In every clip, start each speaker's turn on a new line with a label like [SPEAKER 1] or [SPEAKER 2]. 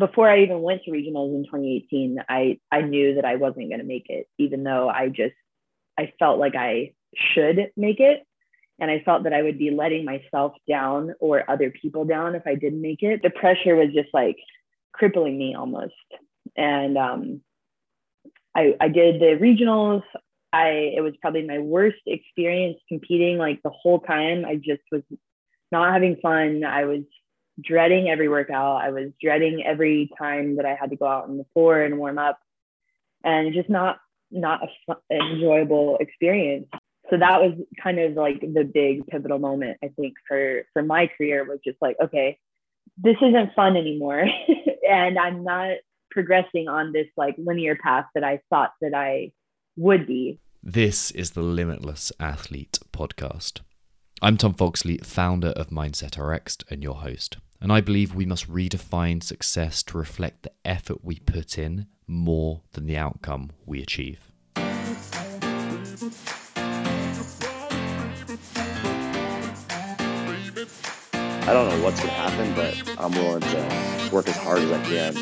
[SPEAKER 1] before I even went to regionals in 2018, I I knew that I wasn't going to make it, even though I just I felt like I should make it, and I felt that I would be letting myself down or other people down if I didn't make it. The pressure was just like crippling me almost, and um, I I did the regionals. I it was probably my worst experience competing. Like the whole time, I just was not having fun. I was dreading every workout. I was dreading every time that I had to go out on the floor and warm up, and just not not a enjoyable experience. So that was kind of like the big pivotal moment I think for for my career was just like okay, this isn't fun anymore, and I'm not progressing on this like linear path that I thought that I would be.
[SPEAKER 2] This is the Limitless Athlete podcast. I'm Tom Foxley, founder of Mindset RX and your host. And I believe we must redefine success to reflect the effort we put in more than the outcome we achieve. I
[SPEAKER 3] don't know what's going to happen, but I'm willing to work as hard as I can.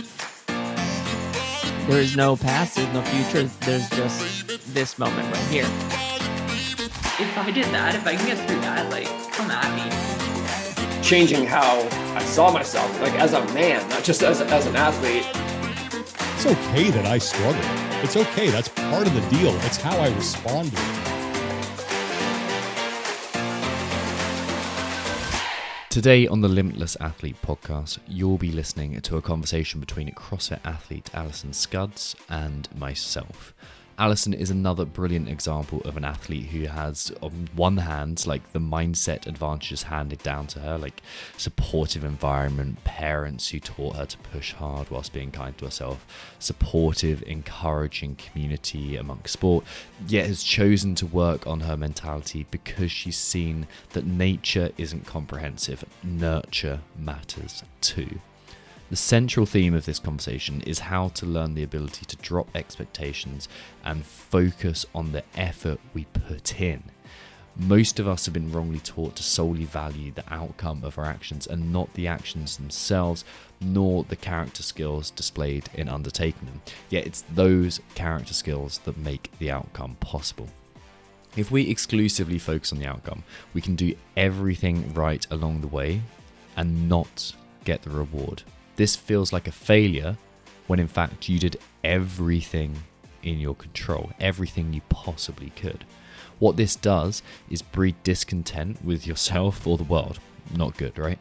[SPEAKER 4] There is no past, there's no future, there's just this moment right here.
[SPEAKER 5] If I did that, if I can get through that, like, come at me
[SPEAKER 6] changing how I saw myself, like as a man, not just as, as an athlete.
[SPEAKER 7] It's okay that I struggle. It's okay. That's part of the deal. It's how I respond to it.
[SPEAKER 2] Today on the Limitless Athlete podcast, you'll be listening to a conversation between CrossFit athlete Alison Scudds and myself. Alison is another brilliant example of an athlete who has, on one hand, like the mindset advantages handed down to her, like supportive environment, parents who taught her to push hard whilst being kind to herself, supportive, encouraging community amongst sport, yet has chosen to work on her mentality because she's seen that nature isn't comprehensive, nurture matters too. The central theme of this conversation is how to learn the ability to drop expectations and focus on the effort we put in. Most of us have been wrongly taught to solely value the outcome of our actions and not the actions themselves, nor the character skills displayed in undertaking them. Yet it's those character skills that make the outcome possible. If we exclusively focus on the outcome, we can do everything right along the way and not get the reward. This feels like a failure when in fact you did everything in your control, everything you possibly could. What this does is breed discontent with yourself or the world. Not good, right?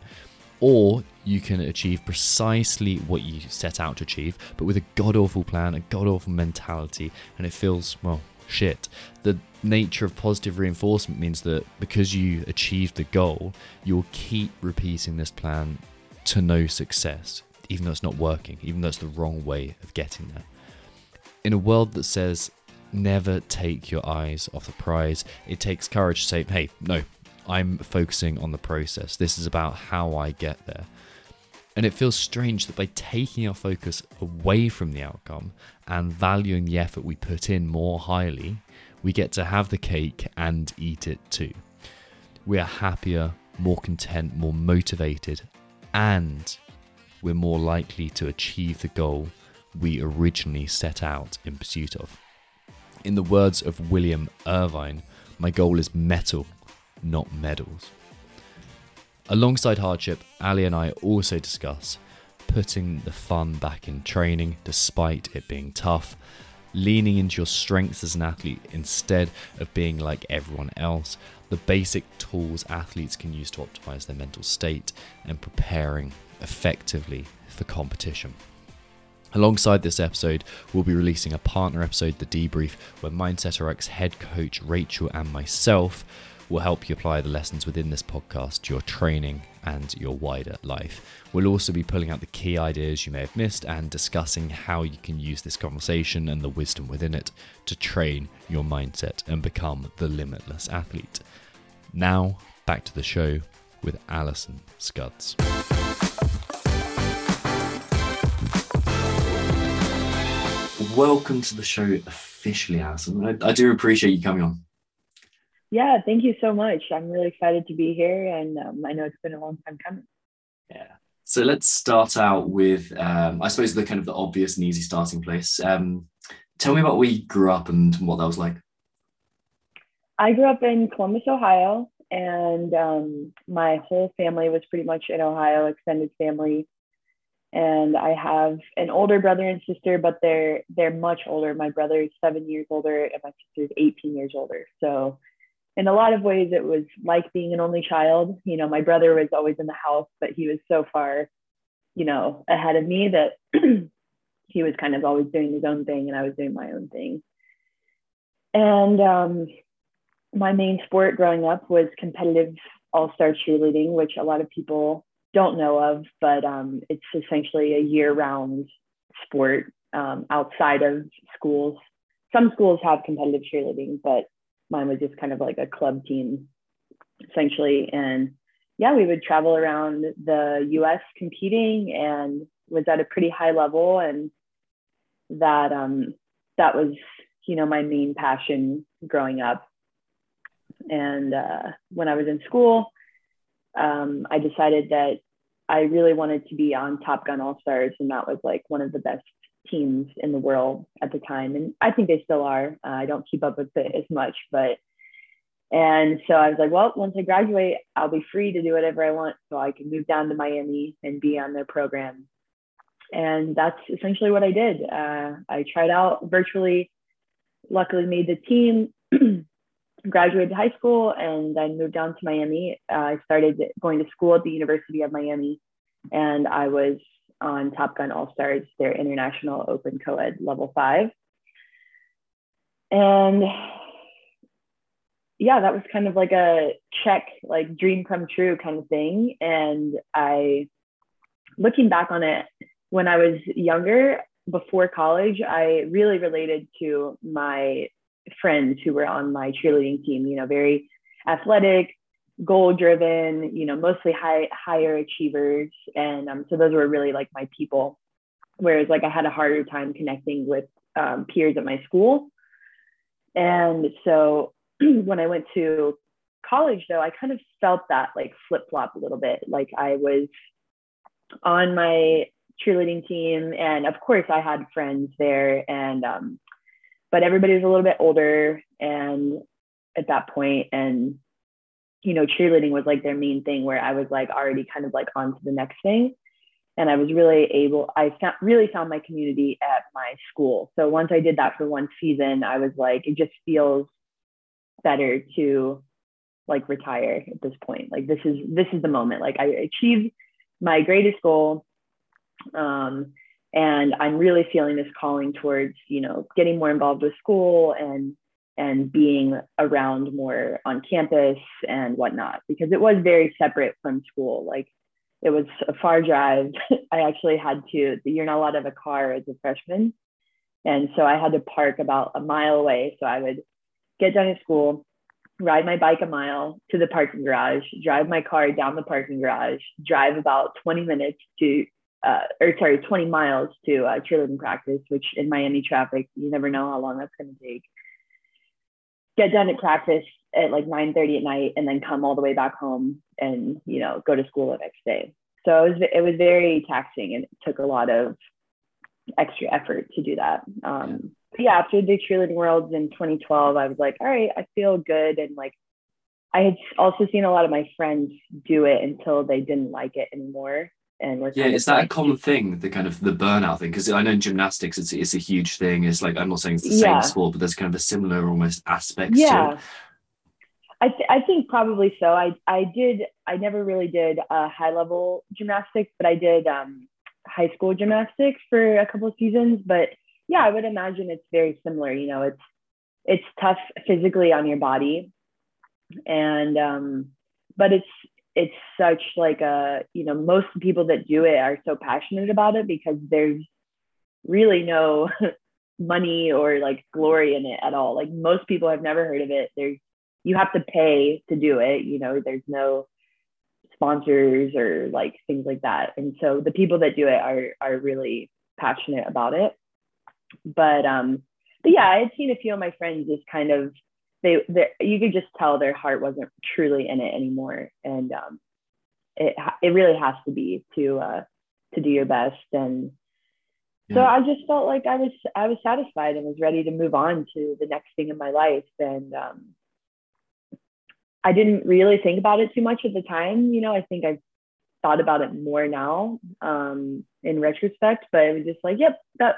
[SPEAKER 2] Or you can achieve precisely what you set out to achieve, but with a god awful plan, a god awful mentality, and it feels, well, shit. The nature of positive reinforcement means that because you achieved the goal, you'll keep repeating this plan to no success even though it's not working, even though it's the wrong way of getting there. In a world that says never take your eyes off the prize, it takes courage to say, hey, no, I'm focusing on the process. This is about how I get there. And it feels strange that by taking our focus away from the outcome and valuing the effort we put in more highly, we get to have the cake and eat it too. We are happier, more content, more motivated, and we're more likely to achieve the goal we originally set out in pursuit of. In the words of William Irvine, my goal is mettle, not medals. Alongside hardship, Ali and I also discuss putting the fun back in training despite it being tough, leaning into your strengths as an athlete instead of being like everyone else, the basic tools athletes can use to optimize their mental state, and preparing effectively for competition. Alongside this episode, we'll be releasing a partner episode, The Debrief, where Mindset RX head coach Rachel and myself will help you apply the lessons within this podcast to your training and your wider life. We'll also be pulling out the key ideas you may have missed and discussing how you can use this conversation and the wisdom within it to train your mindset and become the limitless athlete. Now, back to the show with Alison Scudds. Welcome to the show officially, Alison. I, I, do appreciate you coming on.
[SPEAKER 1] Yeah, thank you so much. I'm really excited to be here, and um, I know it's been a long time coming.
[SPEAKER 2] Yeah, So let's start out with, um, I suppose, the kind of the obvious and easy starting place. Um, tell me about where you grew up and what that was like.
[SPEAKER 1] I grew up in Columbus, Ohio, and um, my whole family was pretty much in Ohio, extended family. And I have an older brother and sister, but they're they're much older. My brother is seven years older, and my sister is 18 years older. So in a lot of ways it was like being an only child you know my brother was always in the house but he was so far you know ahead of me that he was kind of always doing his own thing and i was doing my own thing and um, my main sport growing up was competitive all-star cheerleading which a lot of people don't know of but um, it's essentially a year-round sport um, outside of schools. Some schools have competitive cheerleading but mine was just kind of like a club team essentially. And yeah we would travel around the us competing and was at a pretty high level. And that um that was you know my main passion growing up. And uh, when i was in school um, i decided that i really wanted to be on top gun all stars and that was like one of the best teams in the world at the time, and I think they still are. Uh, I don't keep up with it as much, but and so I was like, well, once I graduate, I'll be free to do whatever I want, so I can move down to Miami and be on their program. And that's essentially what I did. Uh, I tried out virtually, luckily made the team, graduated high school, and then moved down to Miami. Uh, I started going to school at the University of Miami, and I was on Top Gun All Stars, their international open co ed level five. And yeah, that was kind of like a check, like dream come true kind of thing. And I, looking back on it, when I was younger, before college, I really related to my friends who were on my cheerleading team, you know, very athletic, goal driven, you know, mostly high higher achievers. And um, so those were really like my people. Whereas like I had a harder time connecting with um, peers at my school. And so when I went to college though, I kind of felt that like flip flop a little bit. Like I was on my cheerleading team and of course I had friends there and um, but everybody was a little bit older and at that point and you know, cheerleading was like their main thing where I was like already kind of like on to the next thing. And I was really able, I found, really found my community at my school. So once I did that for one season, I was like, it just feels better to like retire at this point. Like this is, this is the moment. Like I achieved my greatest goal. Um, and I'm really feeling this calling towards, you know, getting more involved with school and and being around more on campus and whatnot because it was very separate from school. Like it was a far drive. I actually had to you're not allowed to have a car as a freshman. And so i had to park about a mile away so i would get done at school ride my bike a mile to the parking garage drive my car down the parking garage drive about 20 minutes to uh, or sorry 20 miles to uh, cheerleading practice which in miami traffic you never know how long that's going to take. Get done at practice at like 9 30 at night and then come all the way back home and you know go to school the next day. So it was it was very taxing and it took a lot of extra effort to do that. Um but yeah after the cheerleading worlds in 2012 i was like all right i feel good and like i had also seen a lot of my friends do it until they didn't like it anymore and we're
[SPEAKER 2] yeah is that a common thing the kind of the burnout thing? Because i know in gymnastics it's, it's a huge thing. It's like i'm not saying it's the
[SPEAKER 1] Yeah.
[SPEAKER 2] same sport but there's kind of a similar almost aspect to
[SPEAKER 1] yeah.
[SPEAKER 2] It
[SPEAKER 1] I, th- I think probably so. I, I did i never really did uh, high level gymnastics but i did um, high school gymnastics for a couple of seasons. But yeah i would imagine it's very similar you know it's it's tough physically on your body. And um, but it's it's such like a you know most people that do it are so passionate about it because there's really no money or like glory in it at all. Like most people have never heard of it. There's you have to pay to do it you know there's no sponsors or like things like that. And so the people that do it are are really passionate about it. But um but yeah i had seen a few of my friends just kind of they, you could just tell their heart wasn't truly in it anymore. And um it it really has to be to uh, to do your best. And so
[SPEAKER 2] Yeah.
[SPEAKER 1] I just felt like I was I was satisfied and was ready to move on to the next thing in my life. And um, I didn't really think about it too much at the time. You know I think I've thought about it more now um, in retrospect but I was just like yep that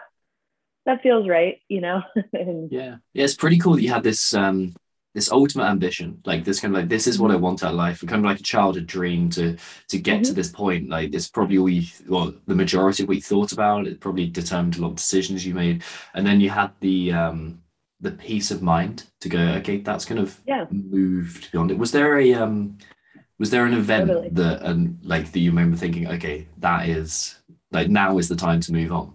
[SPEAKER 1] that feels right you know and
[SPEAKER 2] Yeah. Yeah, it's pretty cool that you had this um this ultimate ambition. Like this kind of like this is what I want out of life. Kind of like a childhood dream to to get to this point. Like it's probably all you well, the majority of what you thought about. It probably determined a lot of decisions you made. And then you had the um the peace of mind to go, okay, that's kind of
[SPEAKER 1] Yeah.
[SPEAKER 2] moved beyond it. Was there a um was there an event
[SPEAKER 1] Totally.
[SPEAKER 2] that and like that you remember thinking, okay, that is like now is the time to move on?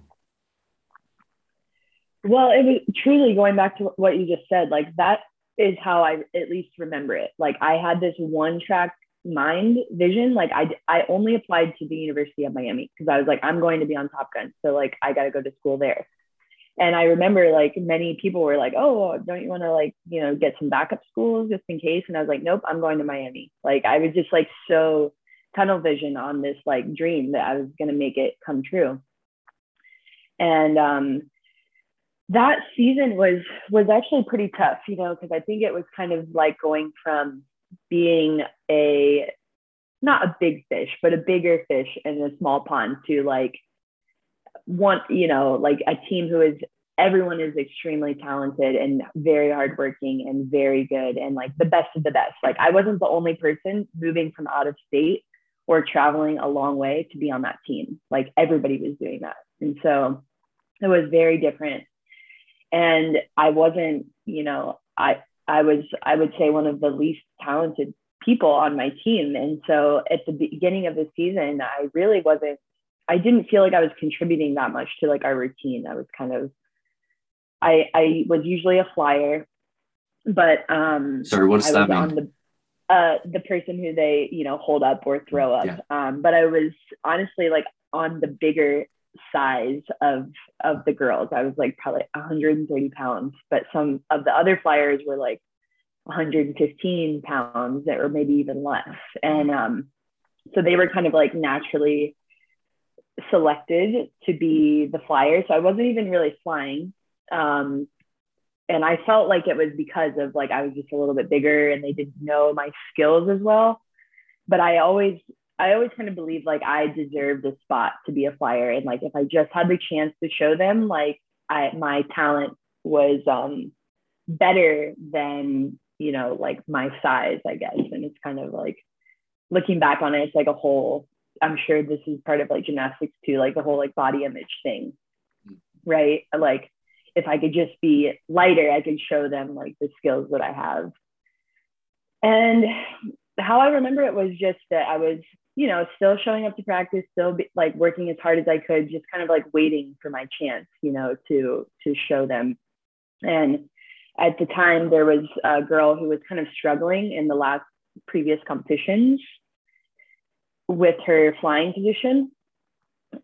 [SPEAKER 1] Well, it was truly going back to what you just said. Like that is how I at least remember it. Like I had this one track mind vision. Like I I only applied to the University of Miami because I was like I'm going to be on Top Gun, so like I got to go to school there. And I remember like many people were like, "Oh, don't you want to like you know get some backup schools just in case?" And I was like, "Nope, I'm going to Miami." Like I was just like so tunnel vision on this like dream that I was going to make it come true. And um, that season was was actually pretty tough, you know, because I think it was kind of like going from being a not a big fish, but a bigger fish in a small pond to like one, you know, like a team who is everyone is extremely talented and very hardworking and very good and like the best of the best. Like I wasn't the only person moving from out of state or traveling a long way to be on that team. Like everybody was doing that. And so it was very different and I wasn't, you know, I I was I would say one of the least talented people on my team, and so at the beginning of the season, I really wasn't. I didn't feel like I was contributing that much to like our routine. I was kind of, I I was usually a flyer, but um,
[SPEAKER 2] Sorry, what does that mean?
[SPEAKER 1] the uh the person who they you know hold up or throw up
[SPEAKER 2] Yeah.
[SPEAKER 1] um but i was honestly like on the bigger size of of the girls. I was like probably 130 pounds but some of the other flyers were like 115 pounds or maybe even less. And um so they were kind of like naturally selected to be the flyer. So i wasn't even really flying um and I felt like it was because of like I was just a little bit bigger and they didn't know my skills as well. But I always I always kind of believe like I deserved a spot to be a flyer and like if I just had the chance to show them like I my talent was um better than you know like my size I guess and it's kind of like looking back on it it's like a whole I'm sure this is part of like gymnastics too like the whole like body image thing right like if I could just be lighter, I could show them like the skills that I have. And how I remember it was just that I was, you know, still showing up to practice, still be, like working as hard as I could, just kind of like waiting for my chance, you know, to to show them. And at the time, there was a girl who was kind of struggling in the last previous competitions with her flying position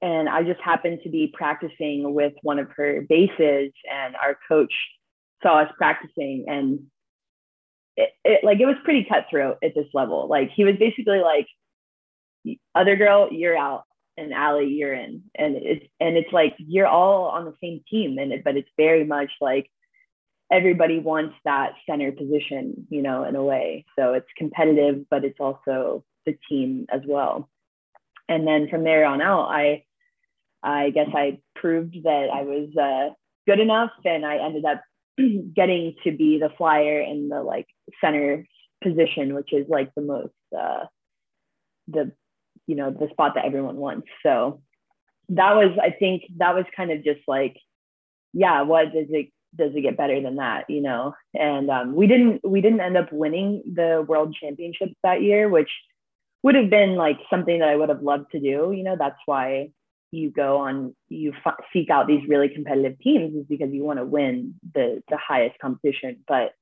[SPEAKER 1] and I just happened to be practicing with one of her bases, and our coach saw us practicing, and it, it like it was pretty cutthroat at this level. Like he was basically like, "Other girl, you're out, and Allie, you're in," and it's and it's like you're all on the same team, and it, but it's very much like everybody wants that center position, you know, in a way. So it's competitive, but it's also the team as well and then from there on out i i guess i proved that i was uh, good enough and i ended up getting to be the flyer in the like center position which is like the most uh, the you know the spot that everyone wants so that was i think that was kind of just like yeah what does it does it get better than that you know and um, we didn't we didn't end up winning the world championships that year which would have been like something that I would have loved to do. You know, that's why you go on, you f- seek out these really competitive teams is because you want to win the the highest competition. But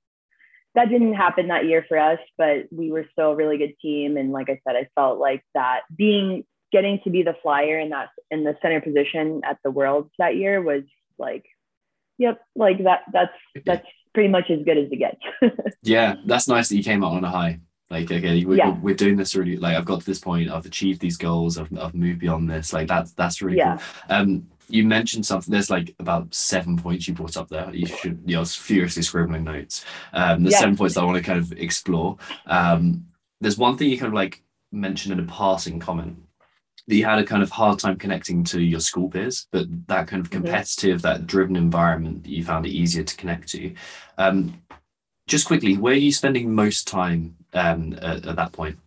[SPEAKER 1] that didn't happen that year for us. But we were still a really good team, and like I said, I felt like that being getting to be the flyer in that in the center position at the Worlds that year was like, yep, like that. That's that's pretty much as good as it gets.
[SPEAKER 2] Yeah, that's nice that you came out on a high. Like, okay, we're,
[SPEAKER 1] Yeah.
[SPEAKER 2] we're doing this really. Like, I've got to this point. I've achieved these goals. I've, I've moved beyond this. Like, that's that's really
[SPEAKER 1] Yeah.
[SPEAKER 2] cool. Um, you mentioned something. There's like about seven points you brought up there. You should. You know, I was furiously scribbling notes. Um, there's
[SPEAKER 1] Yeah.
[SPEAKER 2] seven points that I want to kind of explore. Um, there's one thing you kind of like mentioned in a passing comment that you had a kind of hard time connecting to your school peers, but that kind of
[SPEAKER 1] Mhm.
[SPEAKER 2] competitive, that driven environment, that you found it easier to connect to. Um, just quickly, where are you spending most time um, at, at that point?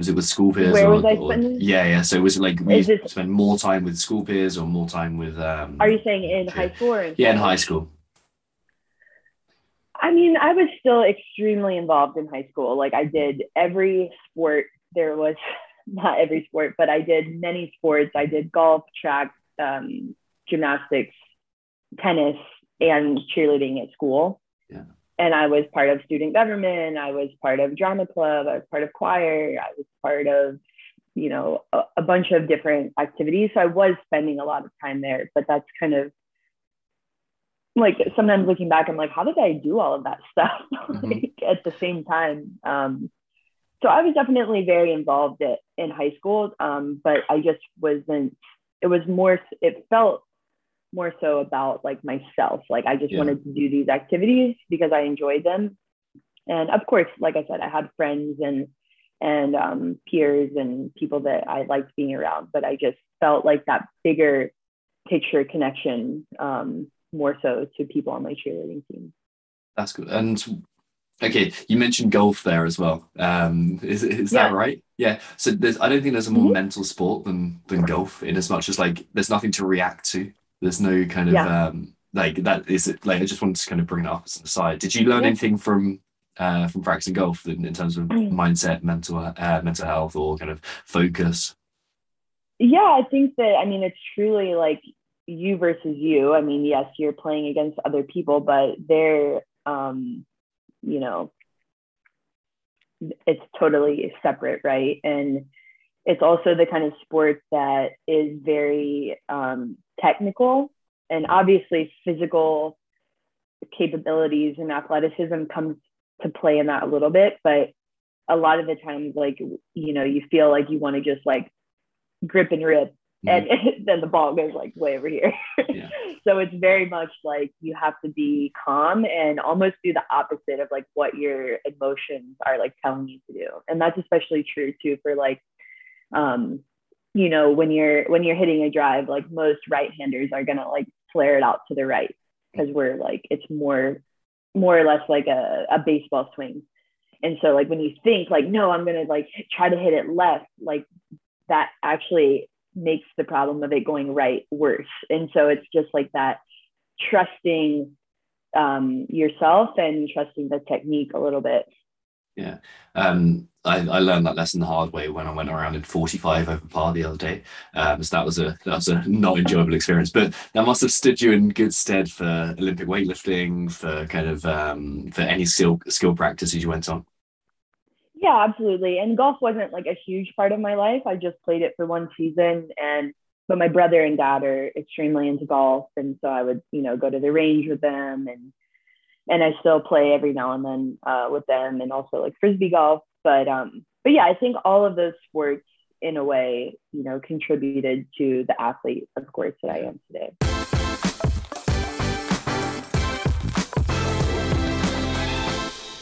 [SPEAKER 2] Was it with school peers?
[SPEAKER 1] Where
[SPEAKER 2] or,
[SPEAKER 1] was I
[SPEAKER 2] or-
[SPEAKER 1] spending-
[SPEAKER 2] yeah, yeah. So was it like
[SPEAKER 1] this-
[SPEAKER 2] spend more time with school peers or more time with? Um,
[SPEAKER 1] Are you saying in high school or in
[SPEAKER 2] Yeah, in high school.
[SPEAKER 1] I mean, I was still extremely involved in high school. Like I did every sport there was, not every sport, but I did many sports. I did golf, track, um, gymnastics, tennis, and cheerleading at school. And I was part of student government. I was part of drama club. I was part of choir. I was part of, you know, a, a bunch of different activities. So I was spending a lot of time there. But that's kind of like sometimes looking back, I'm like, how did I do all of that stuff like, at the same time? Um, so I was definitely very involved at, in high school, um, but I just wasn't. It was more. It felt more so about like myself. Like I just
[SPEAKER 2] Yeah.
[SPEAKER 1] wanted to do these activities because I enjoyed them, and of course, like I said, I had friends and and um, peers and people that I liked being around. But I just felt like that bigger picture connection um, more so to people on my cheerleading team.
[SPEAKER 2] That's good. And okay, you mentioned golf there as well. Um, is is that
[SPEAKER 1] Yeah.
[SPEAKER 2] right? Yeah. So there's, I don't think there's a more
[SPEAKER 1] Mhm.
[SPEAKER 2] mental sport than than golf, in as much as like there's nothing to react to. There's no kind of
[SPEAKER 1] Yeah.
[SPEAKER 2] um like that. Is it like I just wanted to kind of bring it up as an aside. Did you learn
[SPEAKER 1] Yeah.
[SPEAKER 2] anything from uh from practicing golf in, in terms of
[SPEAKER 1] Mm.
[SPEAKER 2] mindset, mental uh, mental health, or kind of focus?
[SPEAKER 1] Yeah, I think that I mean it's truly like you versus you. I mean, yes, you're playing against other people, but they're um, you know, it's totally separate, right? And it's also the kind of sport that is very um, technical and obviously physical capabilities and athleticism comes to play in that a little bit, but a lot of the times, like you know, you feel like you want to just like grip and rip and then the ball goes like way over here.
[SPEAKER 2] Yeah.
[SPEAKER 1] so it's very much like you have to be calm and almost do the opposite of like what your emotions are like telling you to do. And that's especially true too for like um you know when you're when you're hitting a drive like most right-handers are to like flare it out to the right because we're like it's more more or less like a, a baseball swing. And so like when you think like no I'm to like try to hit it left like that actually makes the problem of it going right worse. And so it's just like that trusting um, yourself and trusting the technique a little bit. Yeah.
[SPEAKER 2] Um, I, I learned that lesson the hard way when I went around in 45 over par the other day. Um, so that was a that was a not enjoyable experience, but that must have stood you in good stead for Olympic weightlifting, for kind of um, for any skill skill practices you went on.
[SPEAKER 1] Yeah, absolutely. And golf wasn't like a huge part of my life. I just played it for one season and but my brother and dad are extremely into golf and so I would, you know, go to the range with them and and I still play every now and then uh, with them and also like frisbee golf. But um but yeah, I think all of those sports in a way, you know, contributed to the athlete, of course, that I am today.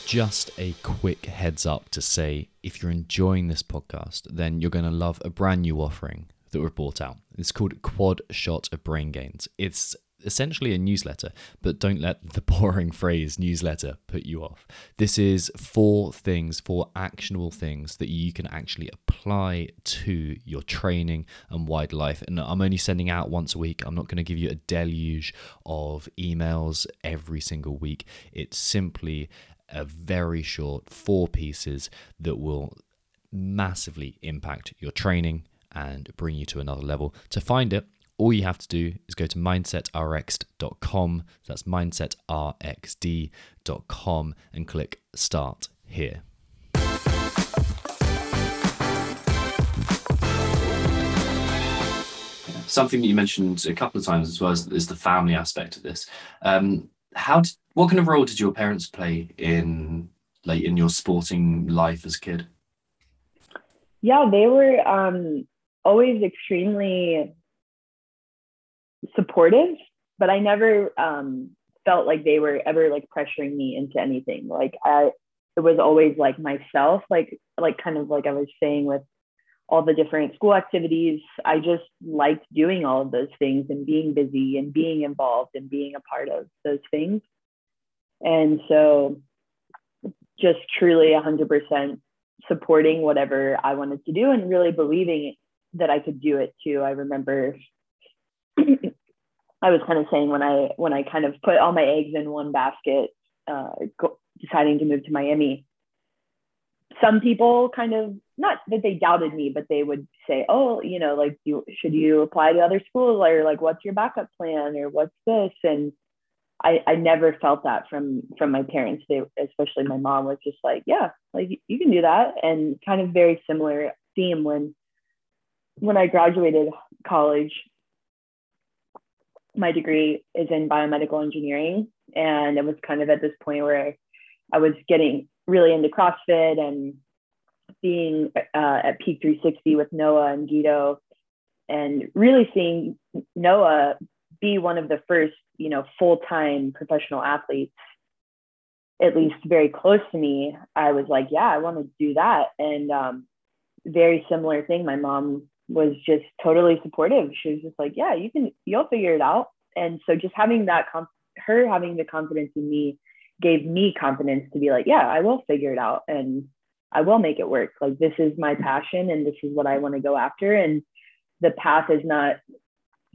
[SPEAKER 2] Just a quick heads up to say if you're enjoying this podcast, then you're going to love a brand new offering that we've brought out. It's called Quad Shot of Brain Gains. It's essentially a newsletter, but don't let the boring phrase newsletter put you off. This is four things, four actionable things that you can actually apply to your training and wide life. And I'm only sending out once a week. I'm not going to give you a deluge of emails every single week. It's simply a very short four pieces that will massively impact your training and bring you to another level. To find it, all you have to do is go to mindsetrx.com. That's mindsetrxd.com and click start here. Something that you mentioned a couple of times as well is, is the family aspect of this. Um, how did, what kind of role did your parents play in like in your sporting life as a kid?
[SPEAKER 1] Yeah, they were um, always extremely supportive, but I never um, felt like they were ever like pressuring me into anything. Like I, it was always like myself, like like kind of like I was saying with all the different school activities. I just liked doing all of those things and being busy and being involved and being a part of those things. And so just truly 100% supporting whatever I wanted to do and really believing that I could do it too. I remember I was kind of saying when I when I kind of put all my eggs in one basket, uh, go, deciding to move to Miami. Some people kind of not that they doubted me, but they would say, "Oh, you know, like you should you apply to other schools or like what's your backup plan or what's this?" And I, I never felt that from from my parents. They, especially my mom, was just like, "Yeah, like you can do that," and kind of very similar theme when when I graduated college my degree is in biomedical engineering. And it was kind of at this point where I was getting really into CrossFit and being uh, at Peak 360 with Noah and Guido, and really seeing Noah be one of the first, you know, full-time professional athletes, at least very close to me. I was like, yeah, I want to do that. And um, very similar thing. My mom was just totally supportive. She was just like, yeah, you can, you'll figure it out. And so just having that, her having the confidence in me gave me confidence to be like, yeah, I will figure it out and I will make it work. Like, this is my passion and this is what I want to go after. And the path is not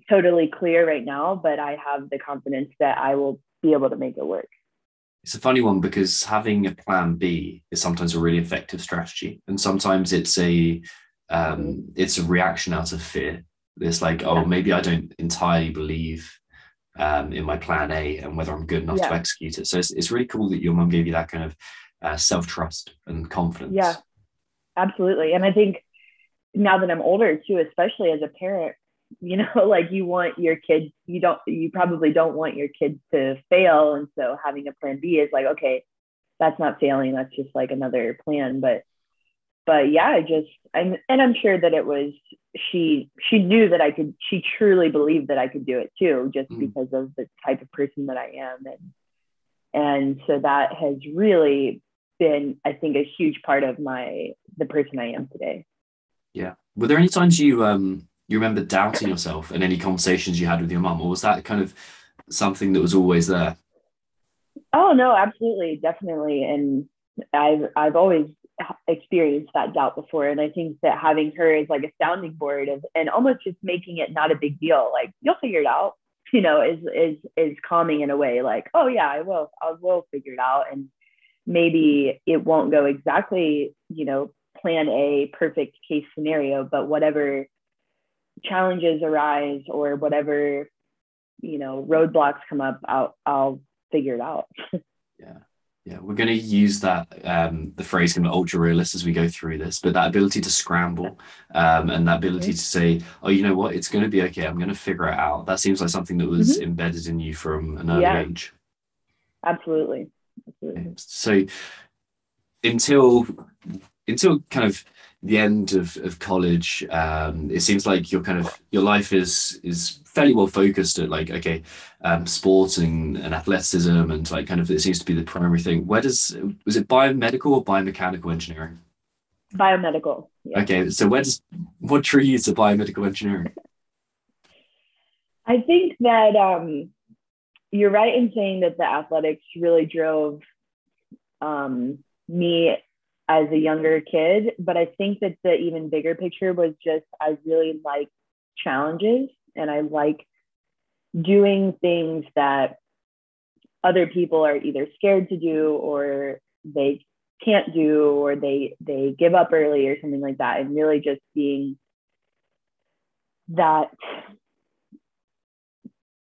[SPEAKER 1] totally clear right now, but I have the confidence that I will be able to make it work.
[SPEAKER 2] It's a funny one because having a plan B is sometimes a really effective strategy. And sometimes it's a um, it's a reaction out of fear. It's like, oh, maybe I don't entirely believe um, in my plan A and whether I'm good enough yeah. to execute it. So it's, it's really cool that your mum gave you that kind of uh, self trust and confidence.
[SPEAKER 1] Yeah, absolutely. And I think now that I'm older too, especially as a parent, you know, like you want your kids, you don't, you probably don't want your kids to fail. And so having a plan B is like, okay, that's not failing. That's just like another plan. But but yeah, I just I'm and I'm sure that it was she she knew that I could she truly believed that I could do it too, just mm. because of the type of person that I am and and so that has really been I think a huge part of my the person I am today.
[SPEAKER 2] Yeah. Were there any times you um you remember doubting yourself and any conversations you had with your mum, or was that kind of something that was always there?
[SPEAKER 1] Oh no, absolutely, definitely. And I've I've always experienced that doubt before. And i think that having her is like a sounding board of and almost just making it not a big deal like you'll figure it out you know is is is calming in a way like oh yeah i will i will figure it out. And maybe it won't go exactly you know plan a perfect case scenario but whatever challenges arise or whatever you know roadblocks come up i'll i'll figure it out.
[SPEAKER 2] Yeah yeah, we're going to use that um, the phrase kind of ultra realist as we go through this, but that ability to scramble um, and that ability to say, oh, you know what, it's going to be okay. I'm going to figure it out. That seems like something that was mm-hmm. embedded in you from an early yeah. age.
[SPEAKER 1] Absolutely. Absolutely.
[SPEAKER 2] So until until kind of the end of, of college, um, it seems like your kind of your life is is fairly well focused at like okay um, sports and, and athleticism and like kind of it seems to be the primary thing. Where does was it biomedical or biomechanical engineering?
[SPEAKER 1] Biomedical
[SPEAKER 2] yeah. okay so where does what drew you to biomedical engineering?
[SPEAKER 1] I think that um, you're right in saying that the athletics really drove um, me as a younger kid but i think that the even bigger picture was just i really like challenges and I like doing things that other people are either scared to do or they can't do or they they give up early or something like that. And really just being that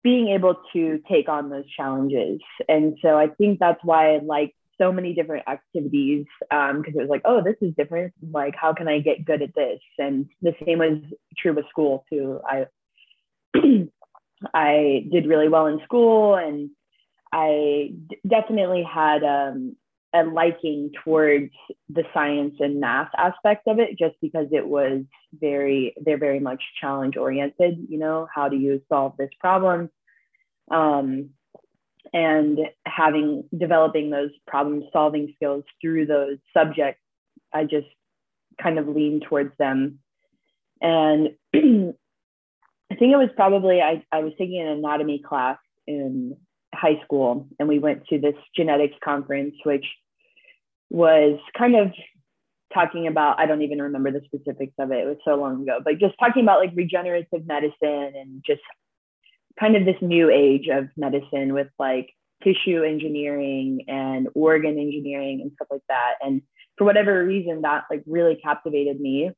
[SPEAKER 1] being able to take on those challenges. And so i think that's why i like so many different activities because um, it was like oh this is different. Like how can i get good at this? And the same was true with school too. I I did really well in school and I definitely had um, a liking towards the science and math aspect of it just because it was very they're very much challenge oriented you know how do you solve this problem? Um, and having developing those problem solving skills through those subjects i just kind of leaned towards them. And i think it was probably I, I was taking an anatomy class in high school and we went to this genetics conference which was kind of talking about i don't even remember the specifics of it it was so long ago but just talking about like regenerative medicine and just kind of this new age of medicine with like tissue engineering and organ engineering and stuff like that. And for whatever reason that like really captivated me.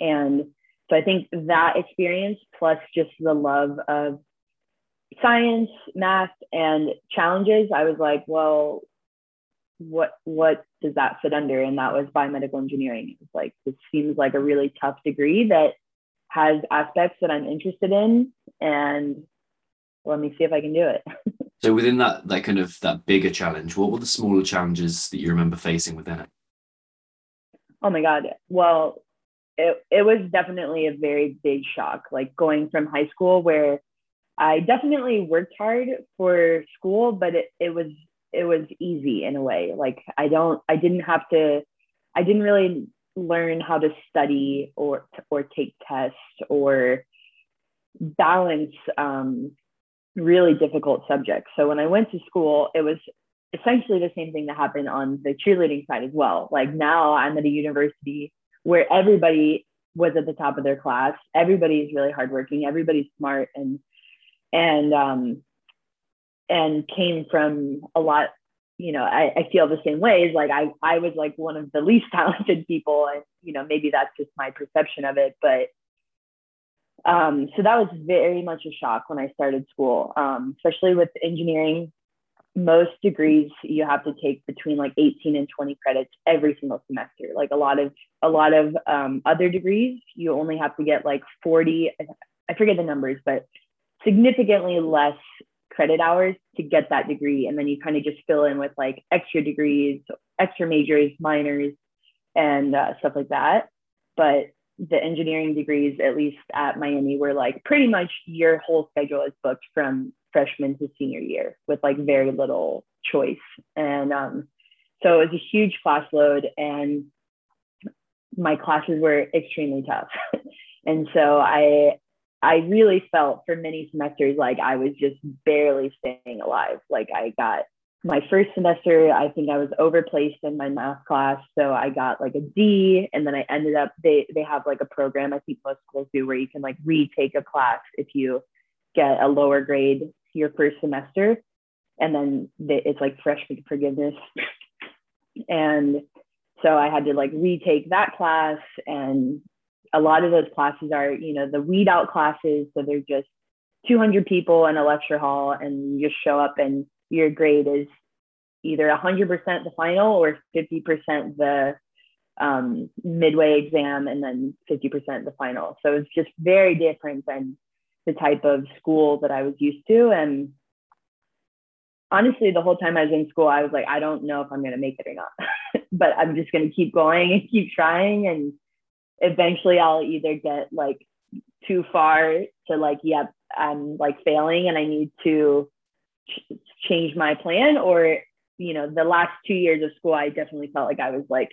[SPEAKER 1] And so i think that experience plus just the love of science math and challenges i was like well what what does that fit under? And that was biomedical engineering. It was like this seems like a really tough degree that has aspects that i'm interested in and let me see if i can do it.
[SPEAKER 2] So within that that kind of that bigger challenge what were the smaller challenges that you remember facing within it?
[SPEAKER 1] Oh my god. Well it, it was definitely a very big shock like going from high school where i definitely worked hard for school but it, it was it was easy in a way. Like I don't, I didn't have to, I didn't really learn how to study or or take tests or balance um, really difficult subjects. So when I went to school, it was essentially the same thing that happened on the cheerleading side as well. Like now I'm at a university where everybody was at the top of their class. Everybody's really hardworking. Everybody's smart and and um, and came from a lot you know I, I feel the same ways like i i was like one of the least talented people and you know maybe that's just my perception of it but um, so that was very much a shock when i started school um, especially with engineering most degrees you have to take between like 18 and 20 credits every single semester like a lot of a lot of um, other degrees you only have to get like 40 i forget the numbers but significantly less credit hours to get that degree. And then you kind of just fill in with like extra degrees, extra majors, minors, and uh, stuff like that. But the engineering degrees, at least at Miami, were like pretty much your whole schedule is booked from freshman to senior year with like very little choice. And um, so it was a huge class load, and my classes were extremely tough. and so I I really felt for many semesters like I was just barely staying alive. Like I got my first semester, I think I was overplaced in my math class. So I got like a D and then I ended up they they have like a program I think most schools do where you can like retake a class if you get a lower grade your first semester. And then they, it's like freshman forgiveness. and so I had to like retake that class and a lot of those classes are, you know, the weed out classes. So they're just 200 people in a lecture hall and you just show up and your grade is either 100% the final or 50% the um, midway exam and then 50% the final. So it's just very different than the type of school that I was used to. And honestly, the whole time I was in school, I was like, I don't know if I'm going to make it or not, but I'm just going to keep going and keep trying and eventually I'll either get like too far to like, yep, I'm like failing and I need to change my plan or, you know, the last two years of school, I definitely felt like I was like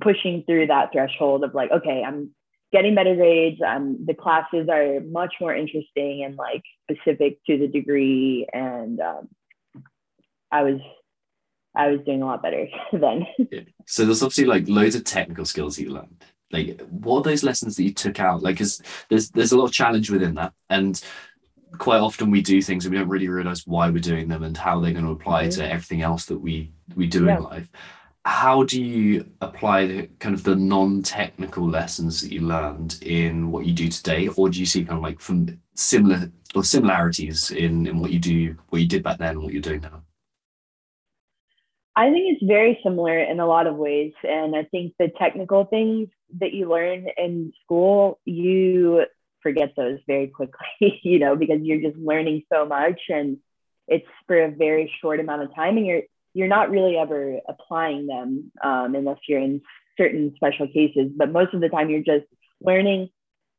[SPEAKER 1] pushing through that threshold of like, okay, I'm getting better grades. Um, the classes are much more interesting and like specific to the degree. And um, I was I was doing a lot better then.
[SPEAKER 2] So there's obviously like loads of technical skills you learned like what are those lessons that you took out like because there's there's a lot of challenge within that and quite often we do things and we don't really realize why we're doing them and how they're going to apply mm-hmm. to everything else that we we do yeah. in life how do you apply the kind of the non-technical lessons that you learned in what you do today or do you see kind of like from similar or similarities in in what you do what you did back then and what you're doing now
[SPEAKER 1] I think it's very similar in a lot of ways. And I think the technical things that you learn in school, you forget those very quickly, you know, because you're just learning so much and it's for a very short amount of time and you're you're not really ever applying them um, unless you're in certain special cases. But most of the time, you're just learning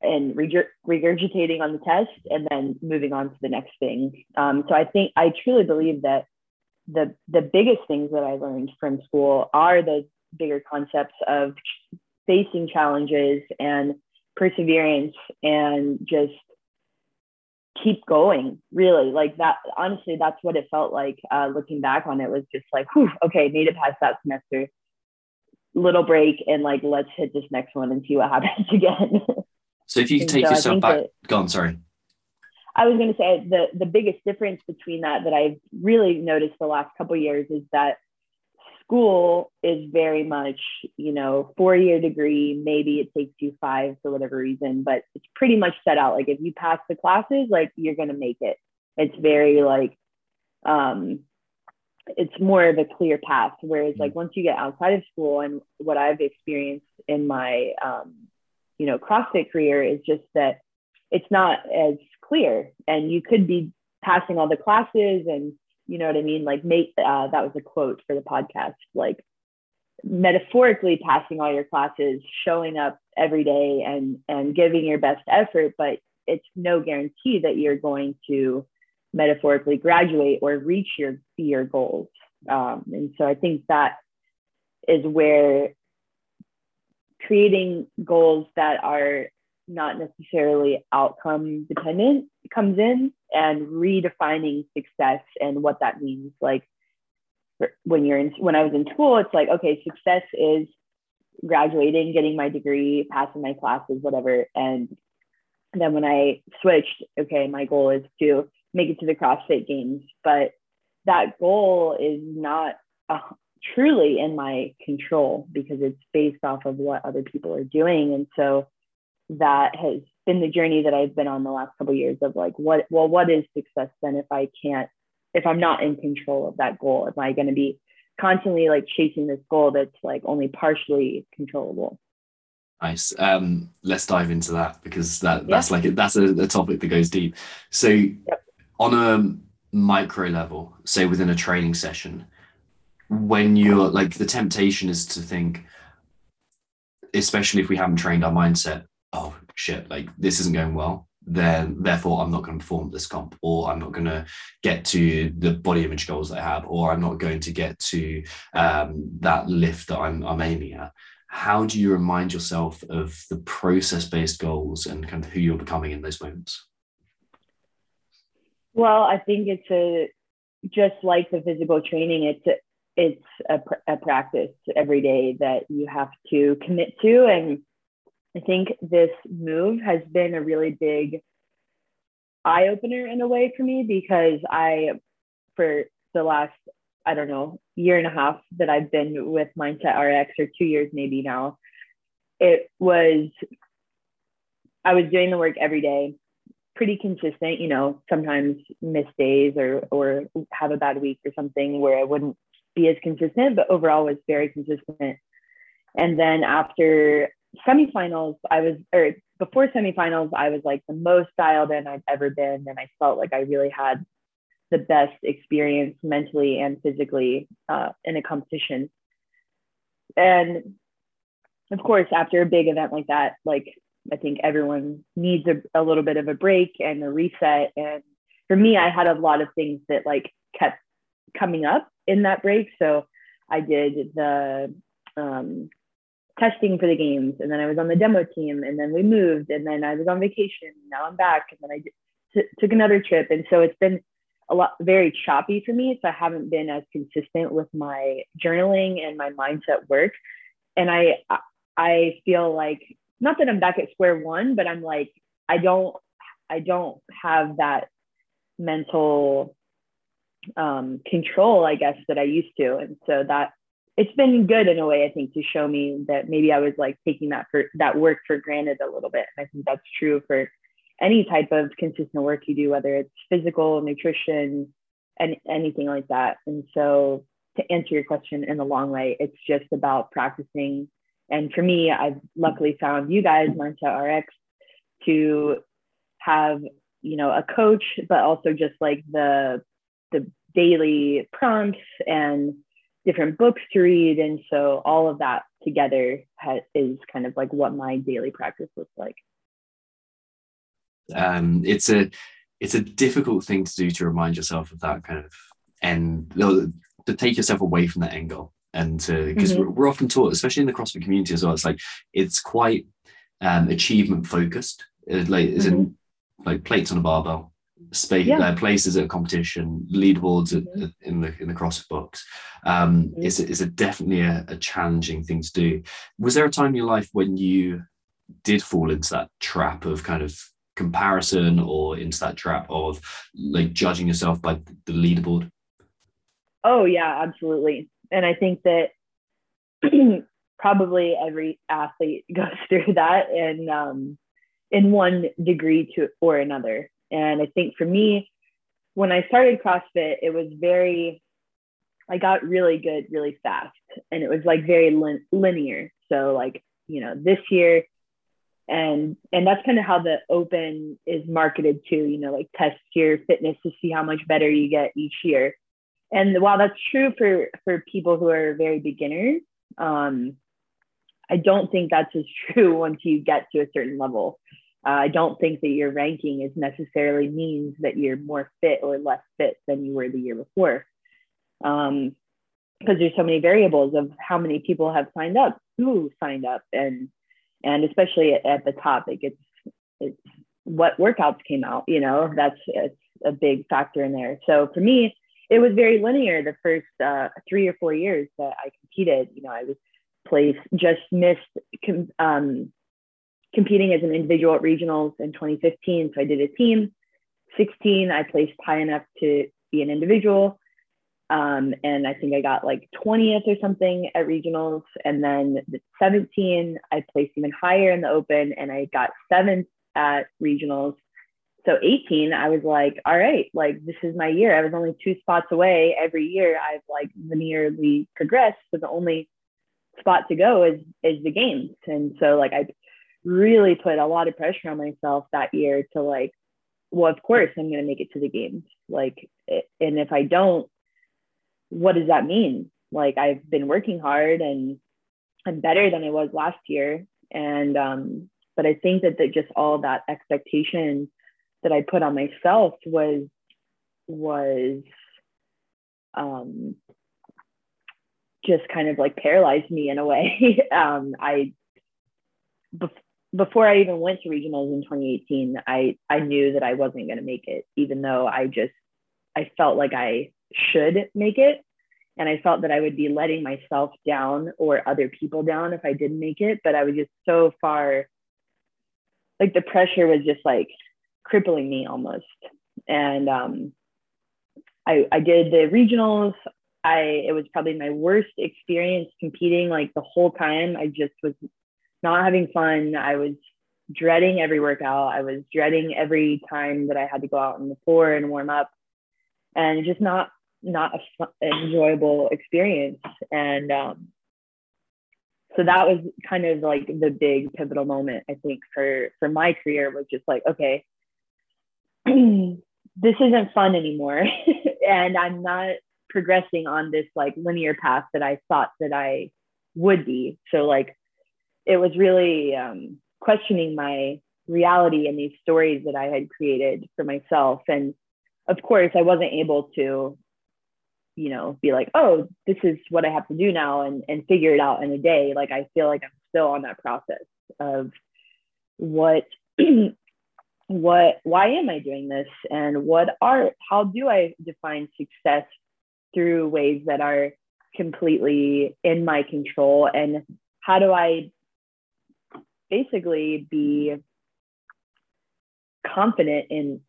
[SPEAKER 1] and regurgitating on the test and then moving on to the next thing. Um, so I think I truly believe that the the biggest things that I learned from school are those bigger concepts of facing challenges and perseverance and just keep going really. Like that honestly that's what it felt like uh, looking back on it was just like whew, okay made it past that semester. Little break and like let's hit this next one and see what happens again.
[SPEAKER 2] So if you take so yourself back that, go on sorry.
[SPEAKER 1] I was going to say the the biggest difference between that that i've really noticed the last couple years is that school is very much, you know, four year degree. Maybe it takes you five for whatever reason, but it's pretty much set out. Like if you pass the classes, like you're going to make it. It's very like, um, it's more of a clear path. Whereas like once you get outside of school and what I've experienced in my, um, you know, CrossFit career is just that it's not as clear and you could be passing all the classes and you know what I mean? Like, make uh, that was a quote for the podcast. Like, metaphorically passing all your classes, showing up every day, and and giving your best effort, but it's no guarantee that you're going to metaphorically graduate or reach your your goals. Um, and so I think that is where creating goals that are not necessarily outcome dependent comes in and redefining success and what that means. Like when you're in when i was in school it's like okay success is graduating getting my degree passing my classes whatever. And then when i switched okay my goal is to make it to the crossfit games. But that goal is not uh, truly in my control because it's based off of what other people are doing. And so that has been the journey that I've been on the last couple of years of like what well what is success then if I can't if I'm not in control of that goal? Am I going to be constantly like chasing this goal that's like only partially controllable?
[SPEAKER 2] Nice. Um let's dive into that because that that's like that's a, a, topic that goes deep. So yep. on a micro level say within a training session when you're like the temptation is to think especially if we haven't trained our mindset oh shit, like this isn't going well, then therefore I'm not going to perform this comp, or I'm not going to get to the body image goals that I have, or I'm not going to get to um, that lift that I'm, I'm aiming at. How do you remind yourself of the process based goals and kind of who you're becoming in those moments?
[SPEAKER 1] Well, I think it's a just like the physical training, it's a, it's a, a practice every day that you have to commit to and I think this move has been a really big eye opener in a way for me because I, for the last, I don't know, year and a half that I've been with Mindset RX or two years maybe now, it was, I was doing the work every day, pretty consistent, you know, sometimes miss days or, or have a bad week or something where I wouldn't be as consistent, but overall was very consistent. And then after semifinals, I was, or before semifinals, I was like the most dialed in I've ever been. And I felt like I really had the best experience mentally and physically uh, in a competition. And of course, after a big event like that, like I think everyone needs a, a little bit of a break and a reset. And for me, I had a lot of things that like kept coming up in that break. So I did the um, testing for the games and then I was on the demo team and then we moved and then I was on vacation. Now I'm back and then I t- took another trip. And so it's been a lot very choppy for me. So I haven't been as consistent with my journaling and my mindset work. And I, I feel like not that I'm back at square one, but I'm like, I don't, I don't have that mental um, control, I guess, that I used to. And so that it's been good in a way, I think, to show me that maybe I was like taking that for that work for granted a little bit. And I think that's true for any type of consistent work you do, whether it's physical, nutrition, and anything like that. And so to answer your question in the long way, it's just about practicing. And for me, I've luckily found you guys, Mindset RX, to have, you know, a coach, but also just like the the daily prompts and different books to read. And so all of that together ha- is kind of like what my daily practice looks like.
[SPEAKER 2] Um, it's a it's a difficult thing to do to remind yourself of that kind of end to take yourself away from that end goal and to because
[SPEAKER 1] Mhm.
[SPEAKER 2] we're, we're often taught especially in the crossfit community as well it's like it's quite um achievement focused It's like is in like plates on a barbell space
[SPEAKER 1] Yeah.
[SPEAKER 2] uh, places at a competition leaderboards
[SPEAKER 1] Mhm.
[SPEAKER 2] at- in the in the crossfit box um
[SPEAKER 1] Mhm.
[SPEAKER 2] it's, a- definitely a, a challenging thing to do was there a time in your life when you did fall into that trap of kind of comparison or into that trap of like judging yourself by the leaderboard
[SPEAKER 1] Oh yeah, absolutely. And I think that probably every athlete goes through that in um, in one degree to or another. And I think for me, when I started CrossFit, it was very I got really good really fast, and it was like very lin- linear. So like you know this year. And and that's kind of how the open is marketed too, you know, like test your fitness to see how much better you get each year and while that's true for for people who are very beginners um, i don't think that's as true once you get to a certain level uh, i don't think that your ranking is necessarily means that you're more fit or less fit than you were the year before um, because there's so many variables of how many people have signed up who signed up and and especially at, at the top it gets it's what workouts came out you know that's it's a big factor in there so for me it was very linear the first uh, three or four years that I competed. You know, I was placed, just missed um, competing as an individual at regionals in 2015. So I did a team. 16, I placed high enough to be an individual. Um, and I think I got like 20th or something at regionals. And then the 17, I placed even higher in the open and I got seventh at regionals so 18 i was like all right like this is my year i was only two spots away every year i've like linearly progressed so the only spot to go is is the games and so like i really put a lot of pressure on myself that year to like well of course i'm going to make it to the games. Like and if i don't what does that mean? Like i've been working hard and i'm better than i was last year. And um but i think that that just all that expectation that I put on myself was was um, just kind of like paralyzed me in a way. um, I before I even went to regionals in 2018, I I knew that I wasn't going to make it, even though I just I felt like I should make it, and I felt that I would be letting myself down or other people down if I didn't make it. But I was just so far, like the pressure was just like crippling me almost. And um, I, I did the regionals. I it was probably my worst experience competing. Like the whole time, I just was not having fun. I was dreading every workout. I was dreading every time that I had to go out on the floor and warm up, and just not not a fun, enjoyable experience. And um, so that was kind of like the big pivotal moment I think for for my career was just like okay this isn't fun anymore and i'm not progressing on this like linear path that i thought that i would be so like it was really um, questioning my reality and these stories that i had created for myself. And of course i wasn't able to you know be like oh this is what i have to do now and and figure it out in a day. Like i feel like i'm still on that process of what what why am i doing this? And what are how do i define success through ways that are completely in my control? And how do i basically be confident in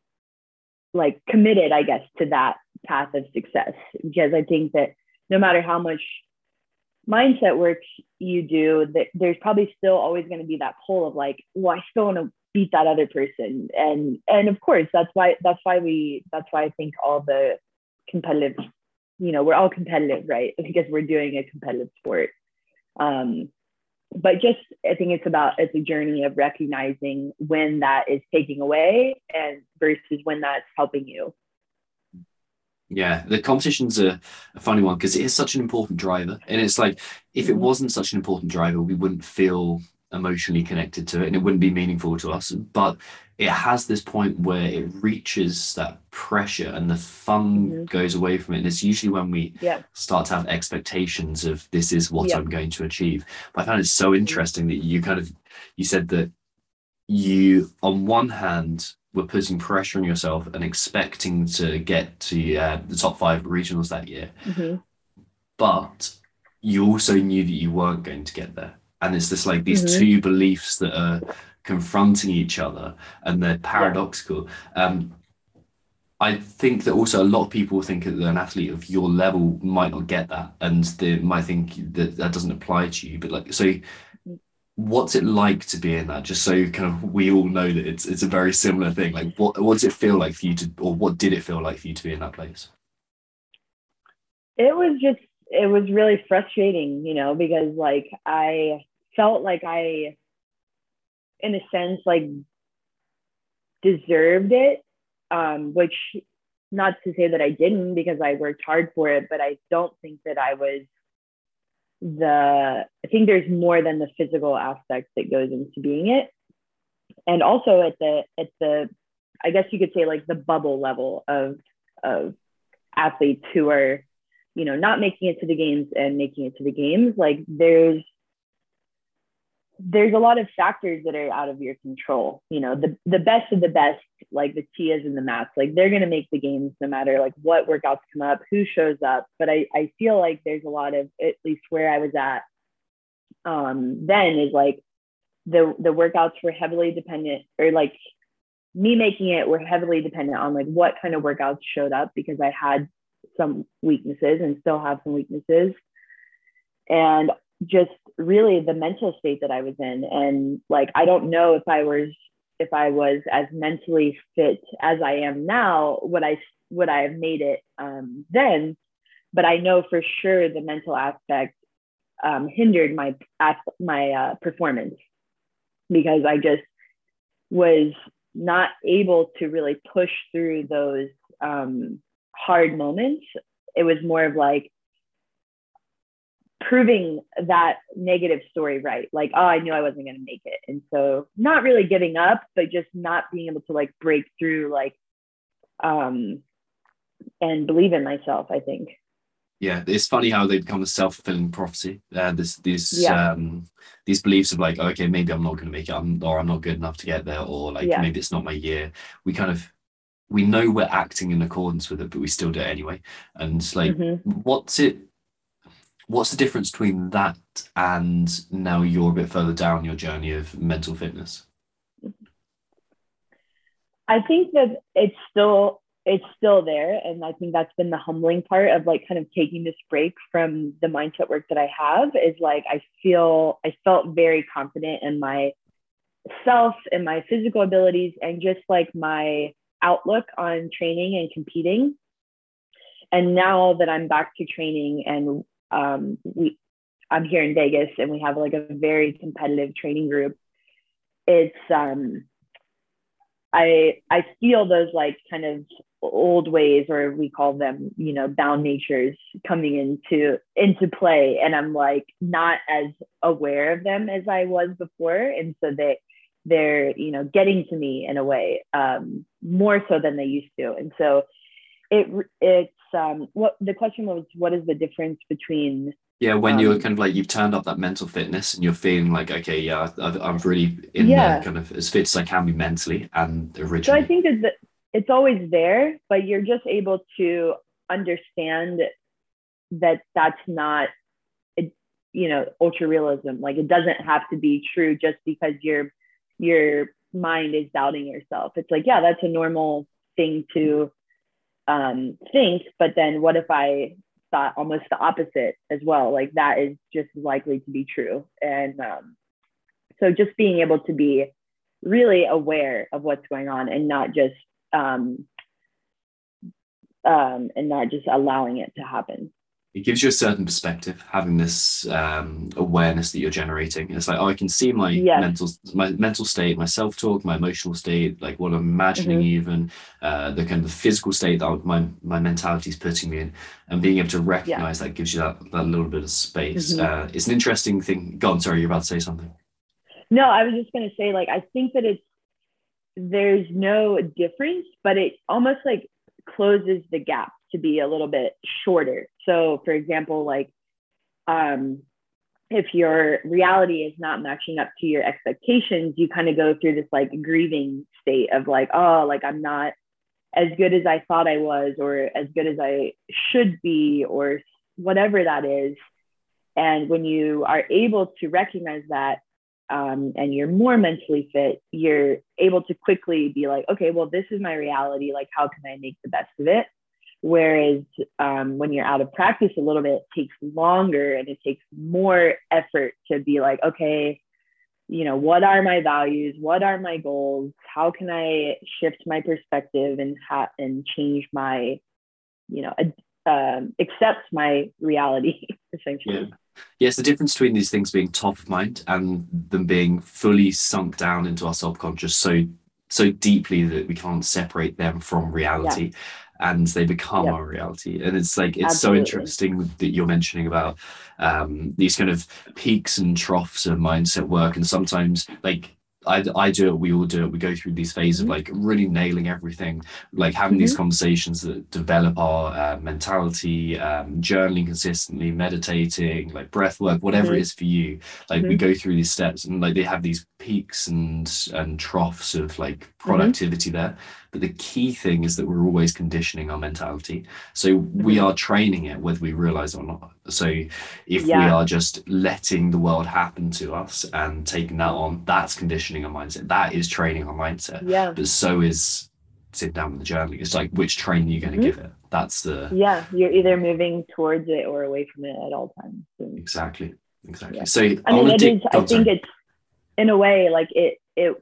[SPEAKER 1] like committed i guess to that path of success. Because i think that no matter how much mindset work you do that there's probably still always going to be that pull of like well i still want to beat that other person. And and of course that's why that's why we that's why i think all the competitive you know we're all competitive right? Because we're doing a competitive sport. Um but just i think it's about it's a journey of recognizing when that is taking away and versus when that's helping you
[SPEAKER 2] Yeah, the competition's a, a funny one because it is such an important driver. And it's like, if it
[SPEAKER 1] Mhm.
[SPEAKER 2] wasn't such an important driver, we wouldn't feel emotionally connected to it and it wouldn't be meaningful to us. But it has this point where it reaches that pressure and the fun
[SPEAKER 1] Mhm.
[SPEAKER 2] goes away from it. And it's usually when we
[SPEAKER 1] Yeah.
[SPEAKER 2] start to have expectations of this is what
[SPEAKER 1] Yeah.
[SPEAKER 2] I'm going to achieve. But I found it so interesting that you kind of you said that you on one hand were putting pressure on yourself and expecting to get to uh, the top five regionals that year,
[SPEAKER 1] Mhm.
[SPEAKER 2] but you also knew that you weren't going to get there. And it's just like these
[SPEAKER 1] Mhm.
[SPEAKER 2] two beliefs that are confronting each other and they're paradoxical. Um, I think that also a lot of people think that an athlete of your level might not get that, and they might think that that doesn't apply to you. But like, so what's it like to be in that? Just so kind of we all know that it's it's a very similar thing. Like, what what does it feel like for you to, or what did it feel like for you to be in that place?
[SPEAKER 1] it was just it was really frustrating you know because like i felt like i in a sense like deserved it um which not to say that i didn't because i worked hard for it but i don't think that i was the i think there's more than the physical aspect that goes into being it. And also at the at the i guess you could say like the bubble level of of athletes who are you know not making it to the games and making it to the games like there's there's a lot of factors that are out of your control. You know the the best of the best like the tias and the mats like they're to make the games no matter like what workouts come up who shows up. But i i feel like there's a lot of at least where i was at um then is like the the workouts were heavily dependent or like me making it were heavily dependent on like what kind of workouts showed up because i had some weaknesses and still have some weaknesses. And just really the mental state that i was in and like i don't know if i was if i was as mentally fit as i am now would i would i have made it um, then but i know for sure the mental aspect um, hindered my my uh, performance because i just was not able to really push through those um, hard moments. It was more of like proving that negative story right. Like, oh, I knew I wasn't going to make it. And so not really giving up, but just not being able to like break through, like, um, and believe in myself, I think.
[SPEAKER 2] Yeah, it's funny how they become a self fulfilling prophecy. Uh, this these
[SPEAKER 1] Yeah.
[SPEAKER 2] um these beliefs of like, okay, maybe I'm not going to make it, I'm, or I'm not good enough to get there, or like
[SPEAKER 1] Yeah.
[SPEAKER 2] maybe it's not my year. We kind of we know we're acting in accordance with it, but we still do it anyway. And like,
[SPEAKER 1] Mhm.
[SPEAKER 2] what's it? What's the difference between that and now you're a bit further down your journey of mental fitness?
[SPEAKER 1] I think that it's still it's still there and i think that's been the humbling part of like kind of taking this break from the mindset work that i have is like i feel i felt very confident in my self and my physical abilities and just like my outlook on training and competing and now that i'm back to training and um, we i'm here in vegas and we have like a very competitive training group. It's um I I feel those like kind of old ways or we call them you know bound natures coming into into play. And I'm like not as aware of them as I was before. And so they they're you know getting to me in a way um, more so than they used to. And so it it's um what the question was what is the difference between
[SPEAKER 2] Yeah, when you're
[SPEAKER 1] Um,
[SPEAKER 2] kind of like you've turned up that mental fitness and you're feeling like, okay, yeah, I've, I'm really in
[SPEAKER 1] Yeah.
[SPEAKER 2] there, kind of as fit as I can be mentally and originally
[SPEAKER 1] So I think that the, it's always there, but you're just able to understand that that's not, it, you know, ultra realism. Like it doesn't have to be true just because your your mind is doubting yourself. It's like, yeah, that's a normal thing to um, think, but then what if I thought almost the opposite as well? Like that is just likely to be true, and um, so just being able to be really aware of what's going on and not just um, um, and not just allowing it to happen.
[SPEAKER 2] It gives you a certain perspective having this um, awareness that you're generating it's like oh i can see my
[SPEAKER 1] Yes.
[SPEAKER 2] mental my mental state my self-talk my emotional state like what i'm imagining
[SPEAKER 1] Mhm.
[SPEAKER 2] even uh, the kind of physical state that my my mentality is putting me in and being able to recognize that gives you that, that little bit of space
[SPEAKER 1] Mhm.
[SPEAKER 2] uh, it's an interesting thing go on sorry you're about to say something
[SPEAKER 1] No, I was just going to say, like, I think that it's, there's no difference, but it almost like closes the gap to be a little bit shorter. So, for example, like, um, if your reality is not matching up to your expectations, you kind of go through this like grieving state of like, oh, like I'm not as good as I thought I was, or as good as I should be, or whatever that is. And when you are able to recognize that um, and you're more mentally fit, you're able to quickly be like, okay, well, this is my reality. Like, how can I make the best of it? Whereas um, when you're out of practice a little bit, it takes longer and it takes more effort to be like, okay, you know, what are my values? What are my goals? How can I shift my perspective and ha- and change my, you know, ad- um, accept my reality essentially.
[SPEAKER 2] Yeah. Yes, the difference between these things being top of mind and them being fully sunk down into our subconscious so so deeply that we can't separate them from reality and they become
[SPEAKER 1] Yep.
[SPEAKER 2] our reality. And it's like it's
[SPEAKER 1] Absolutely.
[SPEAKER 2] so interesting that you're mentioning about um these kind of peaks and troughs of mindset work and sometimes like I, I do it, we all do it. We go through these phases of
[SPEAKER 1] Mhm.
[SPEAKER 2] like really nailing everything, like having these conversations that develop our uh, mentality, um, journaling consistently, meditating, like breath work, whatever it
[SPEAKER 1] Mhm.
[SPEAKER 2] is for you. Like we go through these steps and like they have these peaks and and troughs of like productivity there. But the key thing is that we're always conditioning our mentality. So we
[SPEAKER 1] Mhm.
[SPEAKER 2] are training it whether we realize it or not. So if we are just letting the world happen to us and taking that on, that's conditioning our mindset. That is training our mindset.
[SPEAKER 1] Yeah.
[SPEAKER 2] But so is sitting down with the journaling. It's like which training are you going to
[SPEAKER 1] Mhm.
[SPEAKER 2] give it? That's the
[SPEAKER 1] Yeah. You're either moving towards it or away from it at all times. And-
[SPEAKER 2] exactly exactly.
[SPEAKER 1] Yeah.
[SPEAKER 2] So
[SPEAKER 1] I mean, it
[SPEAKER 2] dig-
[SPEAKER 1] is.
[SPEAKER 2] go
[SPEAKER 1] I think
[SPEAKER 2] sorry.
[SPEAKER 1] it's in a way like it. It.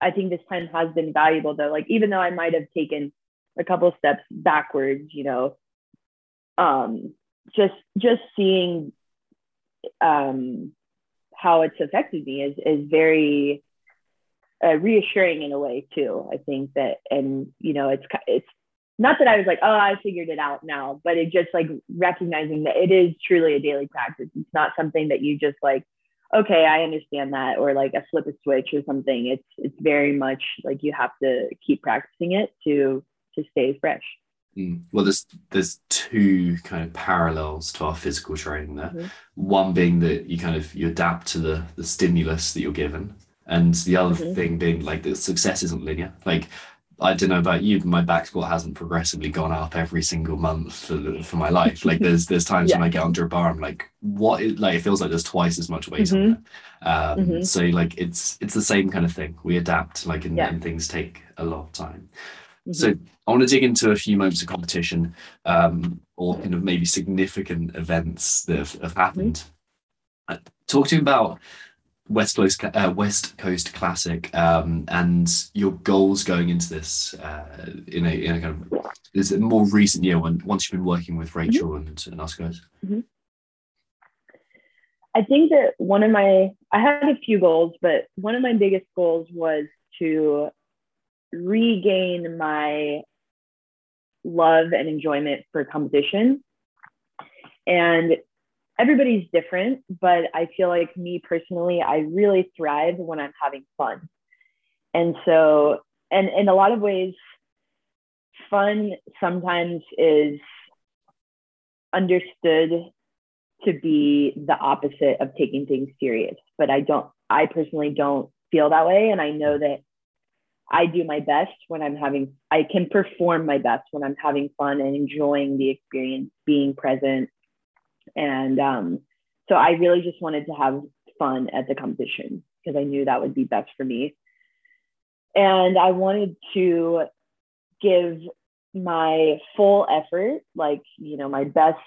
[SPEAKER 1] I think this time has been valuable though. Like even though I might have taken a couple steps backwards, you know, um, just just seeing um, how it's affected me is is very uh, reassuring in a way too. I think that, and you know, it's it's not that I was like, oh, I figured it out now, but it just like recognizing that it is truly a daily practice. It's not something that you just like, okay, I understand that, or like a flip a switch or something. It's it's very much like you have to keep practicing it to to stay fresh.
[SPEAKER 2] Mm. Well, there's there's two kind of parallels to our physical training there.
[SPEAKER 1] Mhm.
[SPEAKER 2] One being that you kind of you adapt to the the stimulus that you're given, and the other
[SPEAKER 1] Mhm.
[SPEAKER 2] thing being like the success isn't linear. Like I don't know about you, but my back squat hasn't progressively gone up every single month for for my life. Like there's there's times when I get under a bar, I'm like, what? Is, like it feels like there's twice as much weight on
[SPEAKER 1] Mhm.
[SPEAKER 2] there. Um,
[SPEAKER 1] Mhm.
[SPEAKER 2] So like it's it's the same kind of thing. We adapt, like, and,
[SPEAKER 1] Yeah.
[SPEAKER 2] and things take a lot of time.
[SPEAKER 1] Mhm.
[SPEAKER 2] So I want to dig into a few moments of competition, um, or kind of maybe significant events that have, have happened. Uh, talk to me about West Coast uh, West Coast Classic um, and your goals going into this uh, in a in a kind of is it a more recent year when once you've been working with Rachel and, and us guys.
[SPEAKER 1] I think that one of my I had a few goals, but one of my biggest goals was to regain my love and enjoyment for competition. And everybody's different, but I feel like me personally, I really thrive when I'm having fun. And so, and in a lot of ways, fun sometimes is understood to be the opposite of taking things serious. But I don't, I personally don't feel that way. And I know that I do my best when I'm having, I can perform my best when I'm having fun and enjoying the experience, being present. And um, so I really just wanted to have fun at the competition because I knew that would be best for me. And I wanted to give my full effort, like, you know, my best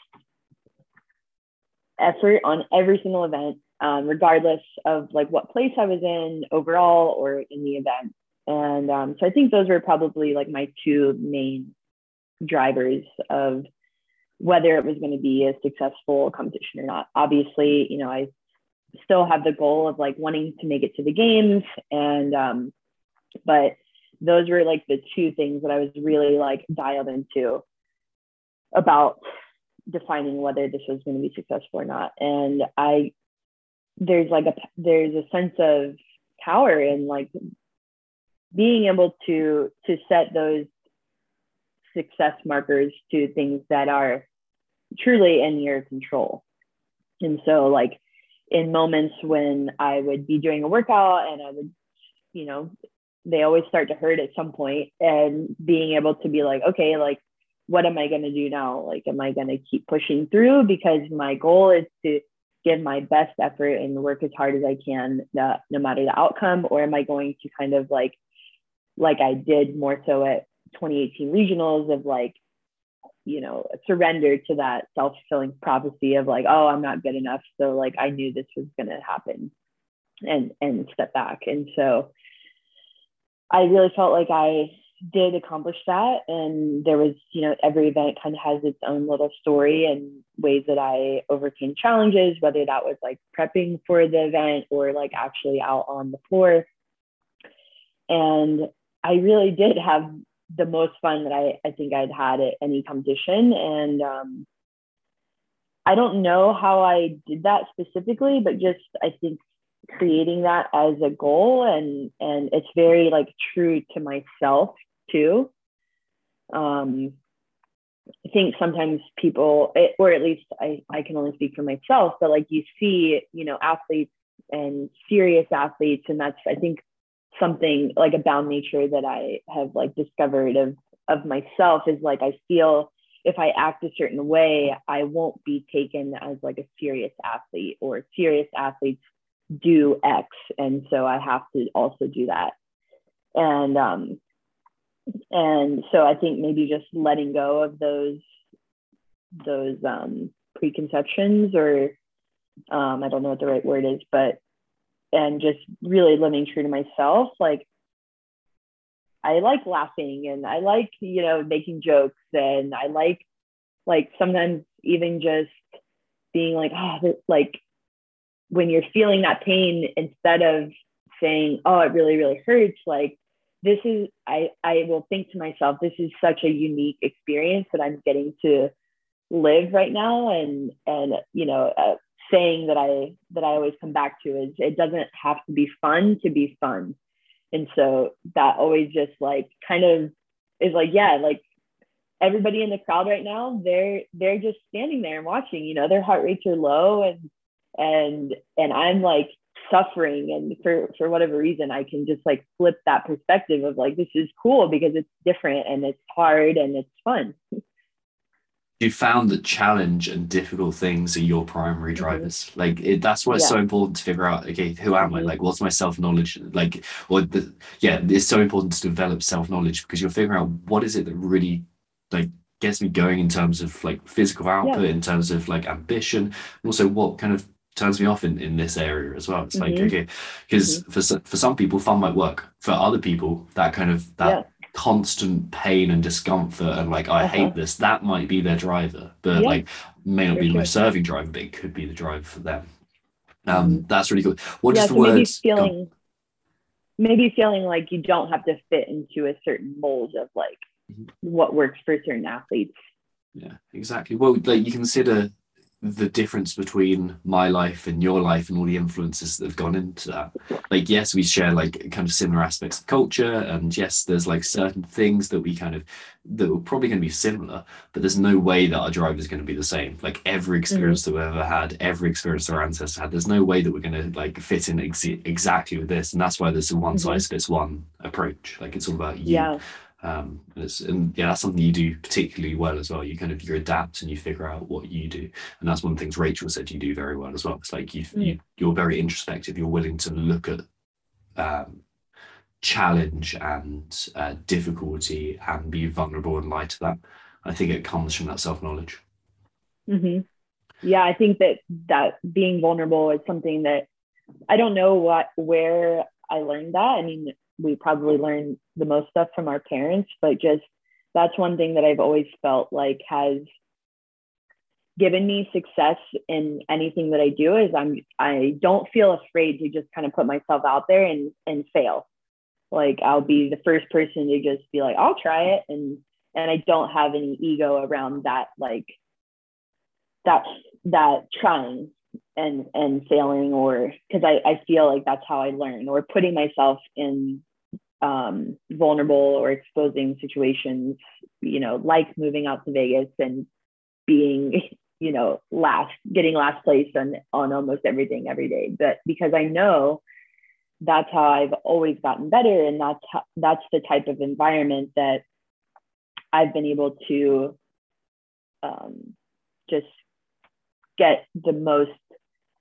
[SPEAKER 1] effort on every single event, um, regardless of like what place I was in overall or in the event. And um, so I think those were probably like my two main drivers of whether it was going to be a successful competition or not. Obviously, you know, I still have the goal of like wanting to make it to the games and um but those were like the two things that I was really like dialed into about defining whether this was going to be successful or not. And I, there's like a, there's a sense of power in like being able to, to set those success markers to things that are truly in your control. And so like in moments when I would be doing a workout and I would, you know, they always start to hurt at some point and being able to be like, okay, like what am I going to do now? Like, am I going to keep pushing through? Because my goal is to give my best effort and work as hard as I can, no, no matter the outcome. Or am I going to kind of like, like I did more so at 2018 regionals of like, you know, surrender to that self fulfilling prophecy of like, oh, I'm not good enough. So like, I knew this was going to happen and, and step back. And so I really felt like I did accomplish that and there was you know every event kind of has its own little story and ways that i overcame challenges whether that was like prepping for the event or like actually out on the floor and i really did have the most fun that i, I think i'd had at any competition and um, i don't know how i did that specifically but just i think creating that as a goal and and it's very like true to myself too. Um, I think sometimes people, or at least I, I can only speak for myself, but like you see, you know, athletes and serious athletes, and that's I think something like a bound nature that I have like discovered of of myself is like I feel if I act a certain way, I won't be taken as like a serious athlete or serious athletes do X, and so I have to also do that. And um, and so I think maybe just letting go of those those um, preconceptions or um, I don't know what the right word is, but and just really living true to myself. Like I like laughing and I like you know making jokes and I like like sometimes even just being like oh like when you're feeling that pain instead of saying oh it really really hurts like this is I I will think to myself, this is such a unique experience that I'm getting to live right now, and and you know, uh, saying that I that I always come back to is it doesn't have to be fun to be fun, and so that always just like kind of is like yeah, like everybody in the crowd right now, they're they're just standing there and watching. You know, their heart rates are low, and and and I'm like suffering and for for whatever reason i can just like flip that perspective of like this is cool because it's different and it's hard and it's fun
[SPEAKER 2] you found that challenge and difficult things are your primary mm-hmm. drivers mm-hmm. like it, that's why it's yeah. so important to figure out okay who am i mm-hmm. like what's my self-knowledge like or the yeah it's so important to develop self-knowledge because you'll figure out what is it that really like gets me going in terms of like physical output yeah. in terms of like ambition and also what kind of turns me off in, in this area as well. It's mm-hmm. like okay, because mm-hmm. for for some people fun might work. For other people, that kind of that yeah. Constant pain and discomfort and like I uh-huh. hate this, that might be their driver, but yeah. like may not be the most serving driver, but it could be the driver for them. Um, mm-hmm. that's really good. What yeah, does the so maybe
[SPEAKER 1] feeling maybe feeling like you don't have to fit into a certain mold of like mm-hmm. what works for certain athletes.
[SPEAKER 2] Yeah, exactly. Well, like you consider the difference between my life and your life and all the influences that have gone into that like yes we share like kind of similar aspects of culture and yes there's like certain things that we kind of that are probably going to be similar but there's no way that our drive is going to be the same like every mm-hmm. experience mm-hmm. that we've ever had every experience our ancestors had there's no way that we're going to like fit in ex- exactly with this and that's why there's a one size mm-hmm. fits one approach like it's all about you
[SPEAKER 1] yeah
[SPEAKER 2] um, and, and, yeah, that's something you do particularly well as well. You kind of you adapt and you figure out what you do, and that's one of the things Rachel said you do very well as well. It's like you, mm. you you're very introspective. You're willing to look at um, challenge and uh, difficulty and be vulnerable in light of that. I think it comes from that self knowledge.
[SPEAKER 1] Mm-hmm. Yeah, I think that that being vulnerable is something that I don't know what where I learned that. I mean, we probably learn the most stuff from our parents, but just that's one thing that I've always felt like has given me success in anything that I do is I'm I don't feel afraid to just kind of put myself out there and and fail. Like I'll be the first person to just be like, I'll try it and and I don't have any ego around that like that that trying and and failing or because I, I feel like that's how I learn or putting myself in um, vulnerable or exposing situations, you know, like moving out to Vegas and being, you know, last, getting last place on, on almost everything every day. But because I know that's how I've always gotten better. And that's, how, that's the type of environment that I've been able to um, just get the most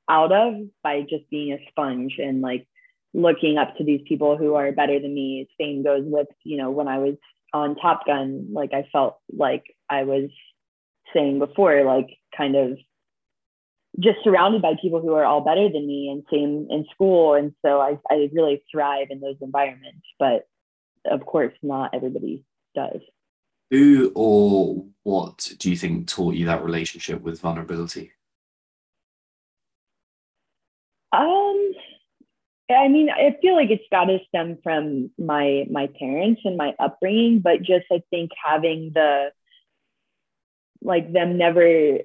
[SPEAKER 1] out of by just being a sponge and like looking up to these people who are better than me. Same goes with, you know, when I was on Top Gun, like I felt like I was saying before, like kind of just surrounded by people who are all better than me and same in school. And so I, I really thrive in those environments. But of course, not everybody does.
[SPEAKER 2] Who or what do you think taught you that relationship with vulnerability?
[SPEAKER 1] Um, I mean, I feel like it's got to stem from my my parents and my upbringing, but just I think having the like them never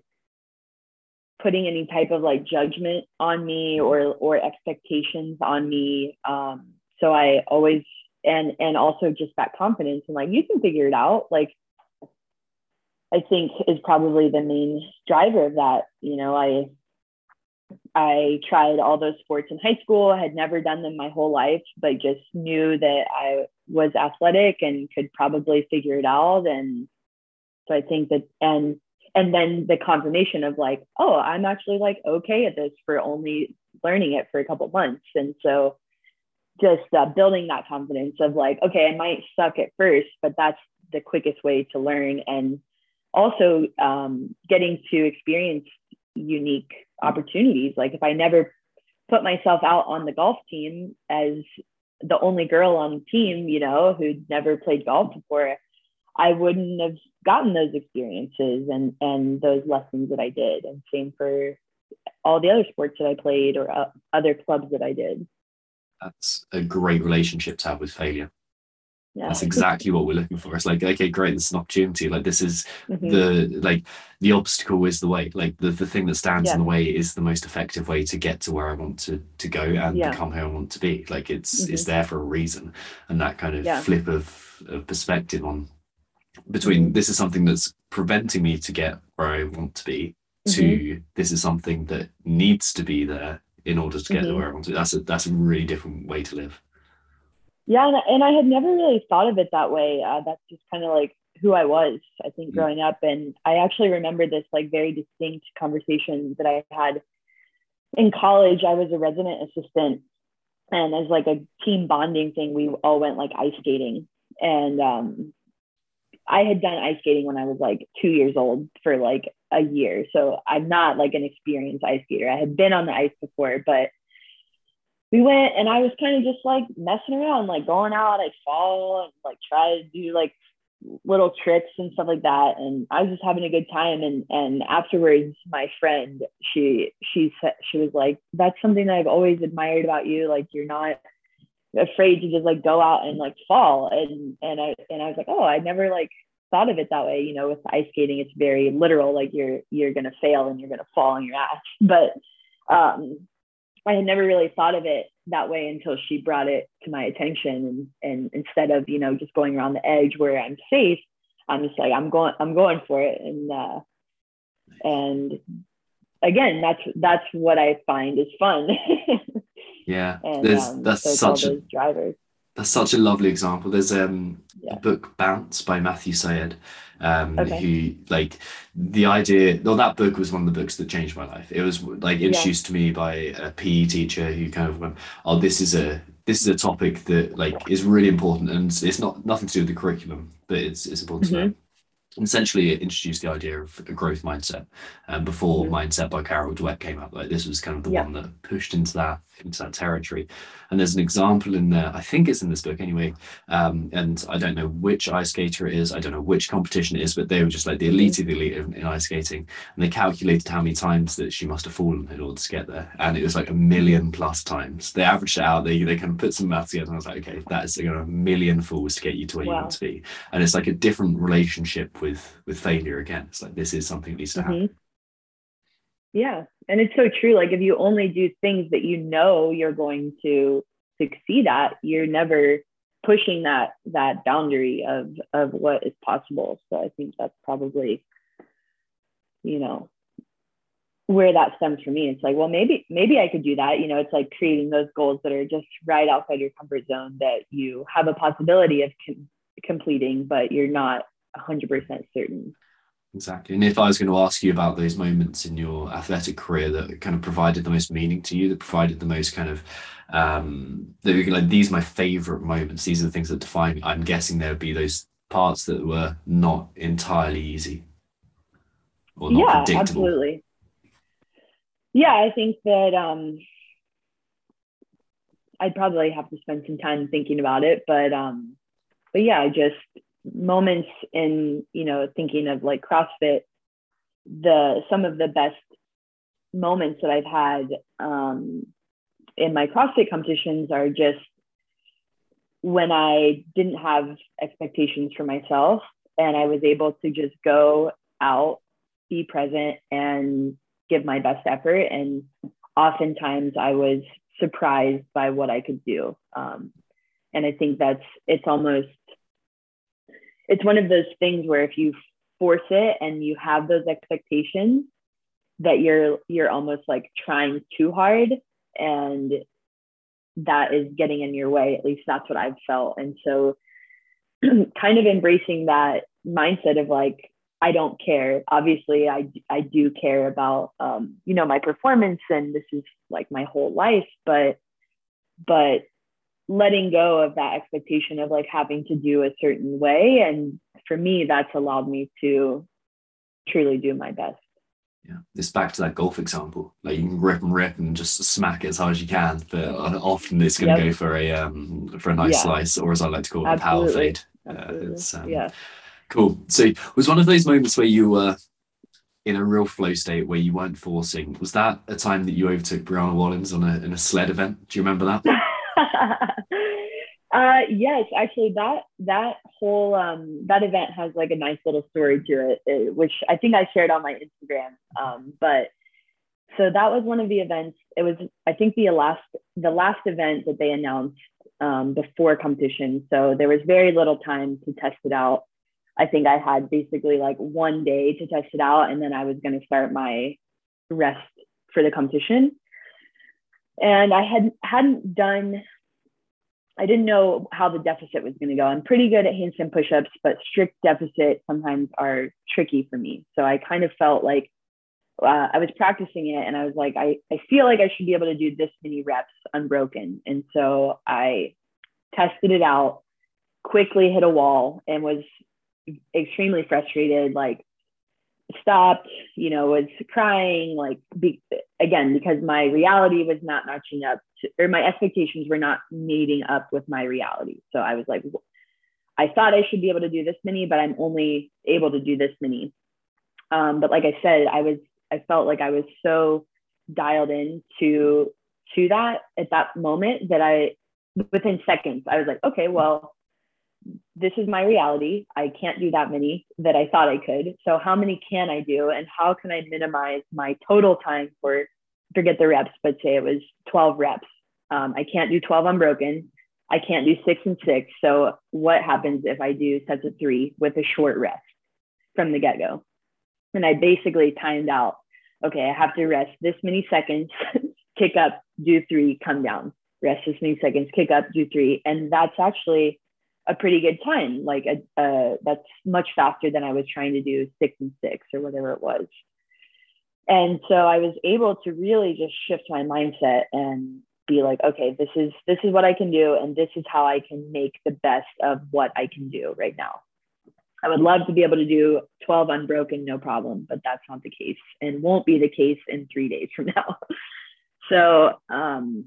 [SPEAKER 1] putting any type of like judgment on me or or expectations on me. Um, so I always and and also just that confidence and like you can figure it out. Like I think is probably the main driver of that. You know, I I tried all those sports in high school. I had never done them my whole life, but just knew that I was athletic and could probably figure it out. And so I think that, and, and then the confirmation of like, oh, I'm actually like okay at this for only learning it for a couple months. And so just uh, building that confidence of like, okay, I might suck at first, but that's the quickest way to learn. And also um, getting to experience unique opportunities. Like if I never put myself out on the golf team as the only girl on the team, you know, who'd never played golf before, I wouldn't have gotten those experiences and and those lessons that I did. And same for all the other sports that I played or uh, other clubs that I did.
[SPEAKER 2] That's a great relationship to have with failure
[SPEAKER 1] Yeah.
[SPEAKER 2] that's exactly what we're looking for it's like okay great this is an opportunity like this is
[SPEAKER 1] Mhm.
[SPEAKER 2] the like the obstacle is the way like the, the thing that stands in the way is the most effective way to get to where i want to to go and
[SPEAKER 1] Yeah.
[SPEAKER 2] become who i want to be like it's it's
[SPEAKER 1] Mhm.
[SPEAKER 2] there for a reason and that kind of
[SPEAKER 1] Yeah.
[SPEAKER 2] flip of, of perspective on between
[SPEAKER 1] Mhm.
[SPEAKER 2] this is something that's preventing me to get where i want to be to
[SPEAKER 1] Mm-hmm.
[SPEAKER 2] this is something that needs to be there in order to get to
[SPEAKER 1] Mhm.
[SPEAKER 2] where i want to that's a that's a really different way to live
[SPEAKER 1] Yeah, and, and I had never really thought of it that way. Uh, that's just kind of like who I was, I think,
[SPEAKER 2] Mm.
[SPEAKER 1] growing up. And I actually remember this like very distinct conversation that I had in college. I was a resident assistant, and as like a team bonding thing, we all went like ice skating. And um, I had done ice skating when I was like two years old for like a year. So I'm not like an experienced ice skater. I had been on the ice before, but we went and I was kind of just like messing around, like going out, I'd fall and like try to do like little tricks and stuff like that. And I was just having a good time. And and afterwards, my friend, she she said she was like, That's something that I've always admired about you. Like you're not afraid to just like go out and like fall. And and I and I was like, Oh, I never like thought of it that way. You know, with ice skating, it's very literal, like you're you're gonna fail and you're gonna fall on your ass. But um I had never really thought of it that way until she brought it to my attention. And, and instead of, you know, just going around the edge where I'm safe, I'm just like, I'm going, I'm going for it. And, uh, and again, that's, that's what I find is fun.
[SPEAKER 2] yeah
[SPEAKER 1] and
[SPEAKER 2] there's
[SPEAKER 1] um,
[SPEAKER 2] that's
[SPEAKER 1] so
[SPEAKER 2] such a
[SPEAKER 1] those drivers.
[SPEAKER 2] That's such a lovely example. There's um
[SPEAKER 1] Yeah.
[SPEAKER 2] a book Bounce by Matthew Syed, um,
[SPEAKER 1] Okay.
[SPEAKER 2] who like the idea. Well, that book was one of the books that changed my life. It was like
[SPEAKER 1] Yeah.
[SPEAKER 2] introduced to me by a PE teacher who kind of went, "Oh, this is a this is a topic that like is really important, and it's not nothing to do with the curriculum, but it's it's important to know." And essentially, it introduced the idea of a growth mindset. Um, before
[SPEAKER 1] Mhm.
[SPEAKER 2] Mindset by Carol Dweck came out, like this was kind of the
[SPEAKER 1] Yeah.
[SPEAKER 2] one that pushed into that. Into that territory. And there's an example in there, I think it's in this book anyway. Um, and I don't know which ice skater it is, I don't know which competition it is, but they were just like the elite of the elite in, in ice skating. And they calculated how many times that she must have fallen in order to get there. And it was like a million plus times. They averaged it out, they, they kind of put some math together, and I was like, okay, that is you know, a million falls to get you to where wow. you want to be. And it's like a different relationship with with failure again. It's like this is something that needs to happen. Mm-hmm.
[SPEAKER 1] Yeah. And it's so true. Like if you only do things that you know you're going to succeed at, you're never pushing that that boundary of of what is possible. So I think that's probably, you know, where that stems for me. It's like, well, maybe maybe I could do that. You know, it's like creating those goals that are just right outside your comfort zone that you have a possibility of com- completing, but you're not 100% certain.
[SPEAKER 2] Exactly. And if I was going to ask you about those moments in your athletic career that kind of provided the most meaning to you, that provided the most kind of um that were like these are my favorite moments, these are the things that define me. I'm guessing there would be those parts that were not entirely easy.
[SPEAKER 1] Or not yeah, absolutely. Yeah, I think that um I'd probably have to spend some time thinking about it, but um but yeah, I just moments in you know thinking of like CrossFit, the some of the best moments that I've had um, in my CrossFit competitions are just when I didn't have expectations for myself and I was able to just go out, be present, and give my best effort. And oftentimes I was surprised by what I could do. Um, and I think that's it's almost it's one of those things where if you force it and you have those expectations that you're you're almost like trying too hard and that is getting in your way at least that's what i've felt. And so kind of embracing that mindset of like i don't care. Obviously i i do care about um, you know my performance and this is like my whole life but but letting go of that expectation of like having to do a certain way. And for me that's allowed me to truly do my best.
[SPEAKER 2] Yeah. It's back to that golf example. Like you can rip and rip and just smack it as hard as you can but often it's going to yep. go for a um for a nice yeah. slice or as i like to call it Absolutely. a power fade. Uh, it's um, yeah. cool. So it was one of those moments where you were in a real flow state where you weren't forcing was that a time that you overtook brianna wallins on a, in a sled event? Do you remember that
[SPEAKER 1] uh, yes, actually, that that whole um, that event has like a nice little story to it, it uh, which I think I shared on my Instagram. Um, but so that was one of the events. It was I think the last the last event that they announced um, before competition. So there was very little time to test it out. I think I had basically like one day to test it out, and then I was going to start my rest for the competition and I had hadn't done. I didn't know how the deficit was going to go. I'm pretty good at handstand push-ups, but strict deficit sometimes are tricky for me. So I kind of felt like uh, I was practicing it, and I was like, I I feel like I should be able to do this many reps unbroken. And so I tested it out, quickly hit a wall, and was extremely frustrated. Like stopped, you know, was crying, like be, again because my reality was not matching up, or my expectations were not meeting up with my reality. So I was like, I thought I should be able to do this many, but I'm only able to do this many. Um, but like I said, I was, I felt like I was so dialed in to to that at that moment that I, within seconds, I was like, okay, well, this is my reality. I can't do that many that I thought I could. So how many can I do and how can I minimize my total time for forget the reps, but say it was 12 reps. Um, I can't do 12 unbroken. I can't do six and six. So what happens if I do sets of three with a short rest from the get-go? And I basically timed out, okay, I have to rest this many seconds, kick up, do three, come down, rest this many seconds, kick up, do three. And that's actually a pretty good time. Like a, uh, that's much faster than I was trying to do six and six or whatever it was. And so I was able to really just shift my mindset and be like, okay, this is this is what I can do, and this is how I can make the best of what I can do right now. I would love to be able to do 12 unbroken, no problem, but that's not the case and won't be the case in three days from now. so um,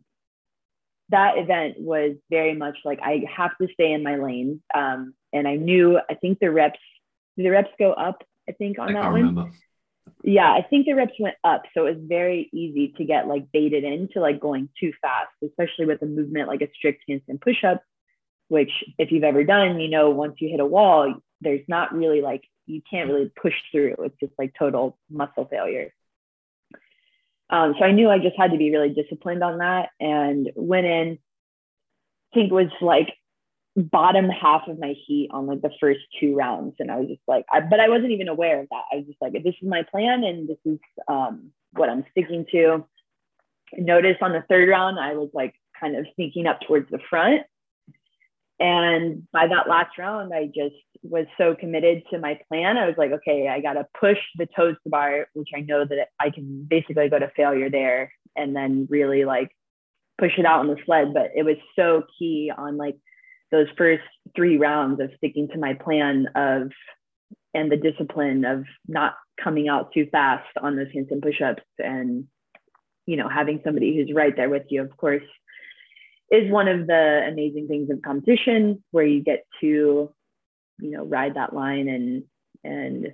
[SPEAKER 1] that event was very much like I have to stay in my lane. Um, and I knew I think the reps the reps go up, I think, on
[SPEAKER 2] I
[SPEAKER 1] that one.
[SPEAKER 2] remember.
[SPEAKER 1] Yeah, I think the reps went up. So it was very easy to get like baited into like going too fast, especially with a movement like a strict handstand push up, which if you've ever done, you know, once you hit a wall, there's not really like you can't really push through. It's just like total muscle failure. Um, so I knew I just had to be really disciplined on that and went in, I think was like bottom half of my heat on like the first two rounds. And I was just like, I, but I wasn't even aware of that. I was just like, this is my plan and this is um, what I'm sticking to. Notice on the third round, I was like kind of sneaking up towards the front. And by that last round, I just was so committed to my plan. I was like, okay, I got to push the toes to bar, which I know that I can basically go to failure there and then really like push it out on the sled. But it was so key on like those first three rounds of sticking to my plan of and the discipline of not coming out too fast on those handstand push-ups and you know having somebody who's right there with you of course is one of the amazing things of competition where you get to you know ride that line and and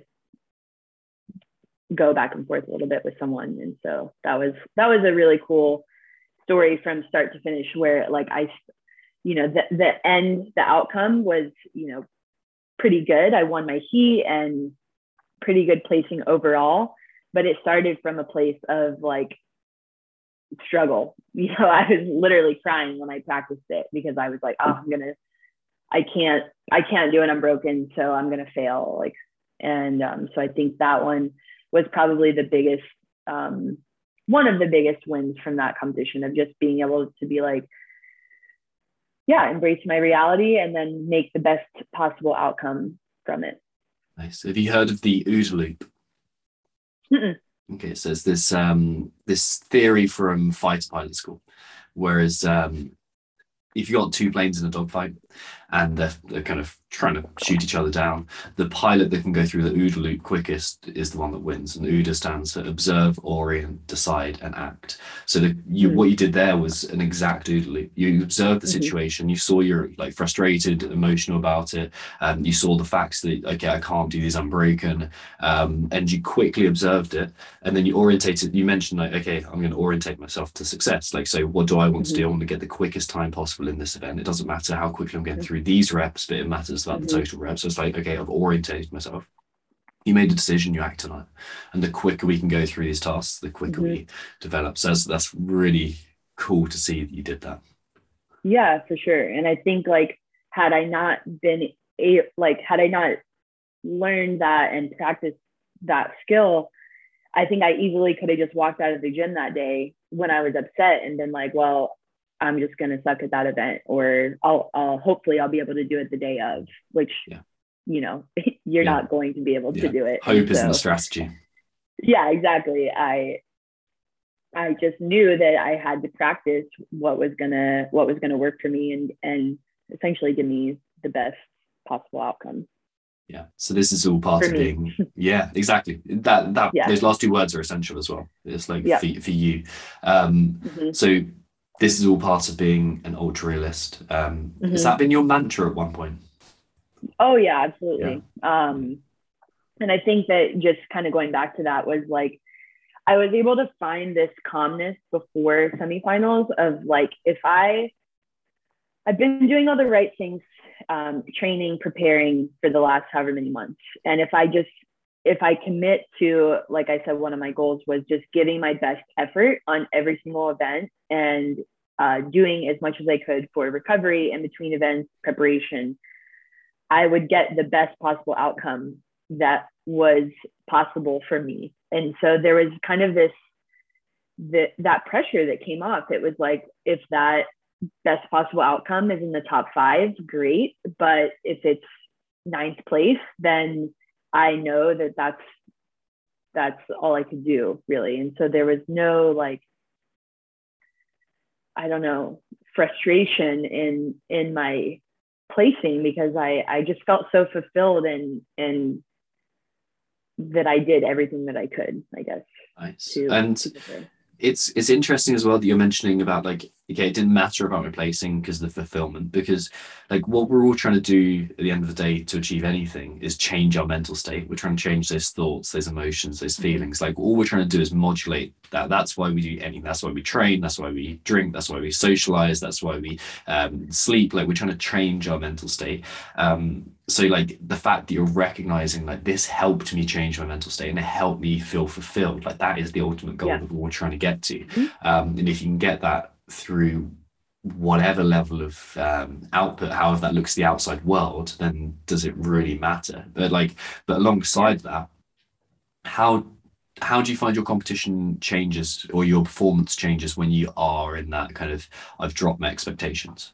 [SPEAKER 1] go back and forth a little bit with someone. And so that was that was a really cool story from start to finish where like i you know the, the end the outcome was you know pretty good. I won my heat and pretty good placing overall but it started from a place of like struggle. You know i was literally crying when i practiced it because i was like oh i'm gonna i can't i can't do it. I'm broken so i'm gonna fail like and um, so i think that one was probably the biggest um, one of the biggest wins from that competition of just being able to be like yeah, embrace my reality and then make the best possible outcome from it.
[SPEAKER 2] Nice. Have you heard of the OODA loop?
[SPEAKER 1] Mm-mm.
[SPEAKER 2] Okay, so it's this um this theory from fighter pilot school, whereas um if you got two planes in a dogfight and they're, they're kind of trying to shoot each other down, the pilot that can go through the OODA loop quickest is the one that wins. And OODA stands for observe, orient, decide, and act. So the, you,
[SPEAKER 1] Hmm.
[SPEAKER 2] what you did there was an exact OODA loop. You observed the
[SPEAKER 1] Mhm.
[SPEAKER 2] situation, you saw you're like frustrated, emotional about it, um, you saw the facts that okay, I can't do this, I'm broken, um, and you quickly observed it, and then you orientated. You mentioned like, okay, I'm going to orientate myself to success. Like, so what do I want to do? I want to get the quickest time possible in this event. It doesn't matter how quickly I'm getting
[SPEAKER 1] Mhm.
[SPEAKER 2] through these reps, but it matters about
[SPEAKER 1] Mhm.
[SPEAKER 2] the total reps. So it's like, okay, I've orientated myself. You made a decision, you act on it, and the quicker we can go through these tasks, the quicker
[SPEAKER 1] Mhm.
[SPEAKER 2] we develop. So that's, that's really cool to see that you did that.
[SPEAKER 1] Yeah, for sure. And I think like had I not been a like had I not learned that and practiced that skill, I think I easily could have just walked out of the gym that day when I was upset and been like, well, I'm just gonna suck at that event, or I'll, I'll hopefully I'll be able to do it the day of, which
[SPEAKER 2] Yeah.
[SPEAKER 1] you know you're
[SPEAKER 2] Yeah.
[SPEAKER 1] not going to be able
[SPEAKER 2] Yeah.
[SPEAKER 1] to do it.
[SPEAKER 2] Hope
[SPEAKER 1] And
[SPEAKER 2] isn't a strategy.
[SPEAKER 1] yeah exactly i i just knew that i had to practice what was gonna what was gonna work for me and and essentially give me the best possible outcome
[SPEAKER 2] Yeah. So this is all part
[SPEAKER 1] For
[SPEAKER 2] of
[SPEAKER 1] me.
[SPEAKER 2] being. Yeah, exactly. That that
[SPEAKER 1] Yeah.
[SPEAKER 2] those last two words are essential as well. It's like
[SPEAKER 1] Yeah.
[SPEAKER 2] for for you. Um,
[SPEAKER 1] Mhm.
[SPEAKER 2] so this is all part of being an ultra realist. Um, Has
[SPEAKER 1] Mhm.
[SPEAKER 2] that been your mantra at one point?
[SPEAKER 1] oh yeah absolutely um and i think that just kind of going back to that was like i was able to find this calmness before semifinals of like if i i've been doing all the right things um, training preparing for the last however many months and if i just if i commit to like i said one of my goals was just giving my best effort on every single event and uh, doing as much as i could for recovery in between events preparation I would get the best possible outcome that was possible for me. And so there was kind of this that that pressure that came off. It was like if that best possible outcome is in the top five, great. But if it's ninth place, then I know that that's that's all I could do really. And so there was no like I don't know frustration in in my placing because I I just felt so fulfilled and and that I did everything that I could, I guess.
[SPEAKER 2] Nice.
[SPEAKER 1] To,
[SPEAKER 2] And
[SPEAKER 1] to
[SPEAKER 2] it's it's interesting as well that you're mentioning about like okay it didn't matter about replacing because of the fulfillment because like what we're all trying to do at the end of the day to achieve anything is change our mental state. We're trying to change those thoughts those emotions those feelings. Like all we're trying to do is modulate that. That's why we do anything. That's why we train. That's why we drink. That's why we socialize. That's why we um, sleep. Like we're trying to change our mental state. Um, so like the fact that you're recognizing like this helped me change my mental state and it helped me feel fulfilled. Like that is the ultimate goal
[SPEAKER 1] Yeah.
[SPEAKER 2] of what we're all trying to get to.
[SPEAKER 1] Mhm.
[SPEAKER 2] um, and if you can get that through whatever level of um, output however that looks to the outside world then does it really matter? But like but alongside that how how do you find your competition changes or your performance changes when you are in that kind of i've dropped my expectations?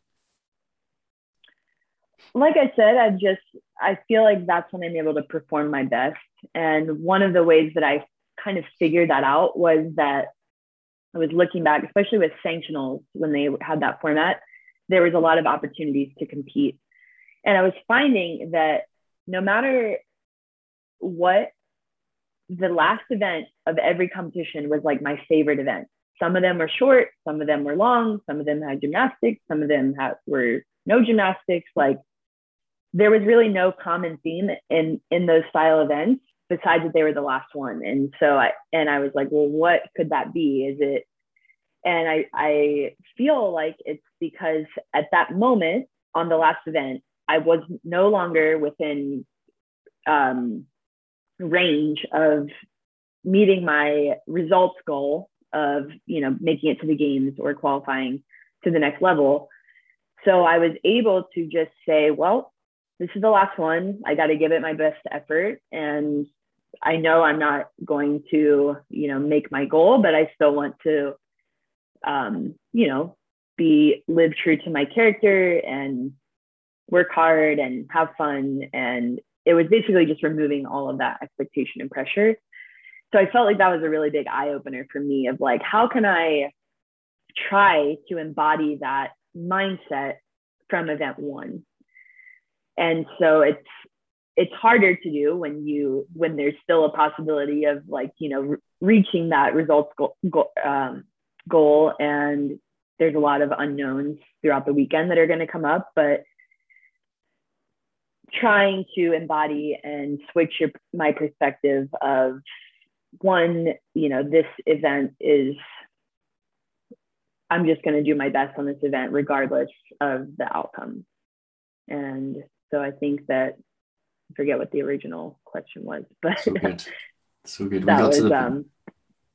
[SPEAKER 1] Like I said, I just I feel like that's when I'm able to perform my best. And one of the ways that I kind of figured that out was that I was looking back, especially with sanctionals when they had that format, there was a lot of opportunities to compete. And I was finding that no matter what, the last event of every competition was like my favorite event. Some of them were short, some of them were long, some of them had gymnastics, some of them had, were no gymnastics. Like there was really no common theme in in those style events besides that they were the last one and so i and i was like well what could that be is it and i i feel like it's because at that moment on the last event i was no longer within um range of meeting my results goal of you know making it to the games or qualifying to the next level so i was able to just say well this is the last one. I got to give it my best effort. And I know I'm not going to, you know, make my goal, but I still want to, um, you know, be live true to my character and work hard and have fun. And it was basically just removing all of that expectation and pressure. So I felt like that was a really big eye opener for me of like, how can I try to embody that mindset from event one? and so it's it's harder to do when you when there's still a possibility of like you know re- reaching that results goal, goal, um, goal. And there's a lot of unknowns throughout the weekend that are going to come up but trying to embody and switch your, my perspective of one you know this event is i'm just going to do my best on this event regardless of the outcome. And so I think that I forget what the original question was, but
[SPEAKER 2] so good so good we got
[SPEAKER 1] was
[SPEAKER 2] to the
[SPEAKER 1] um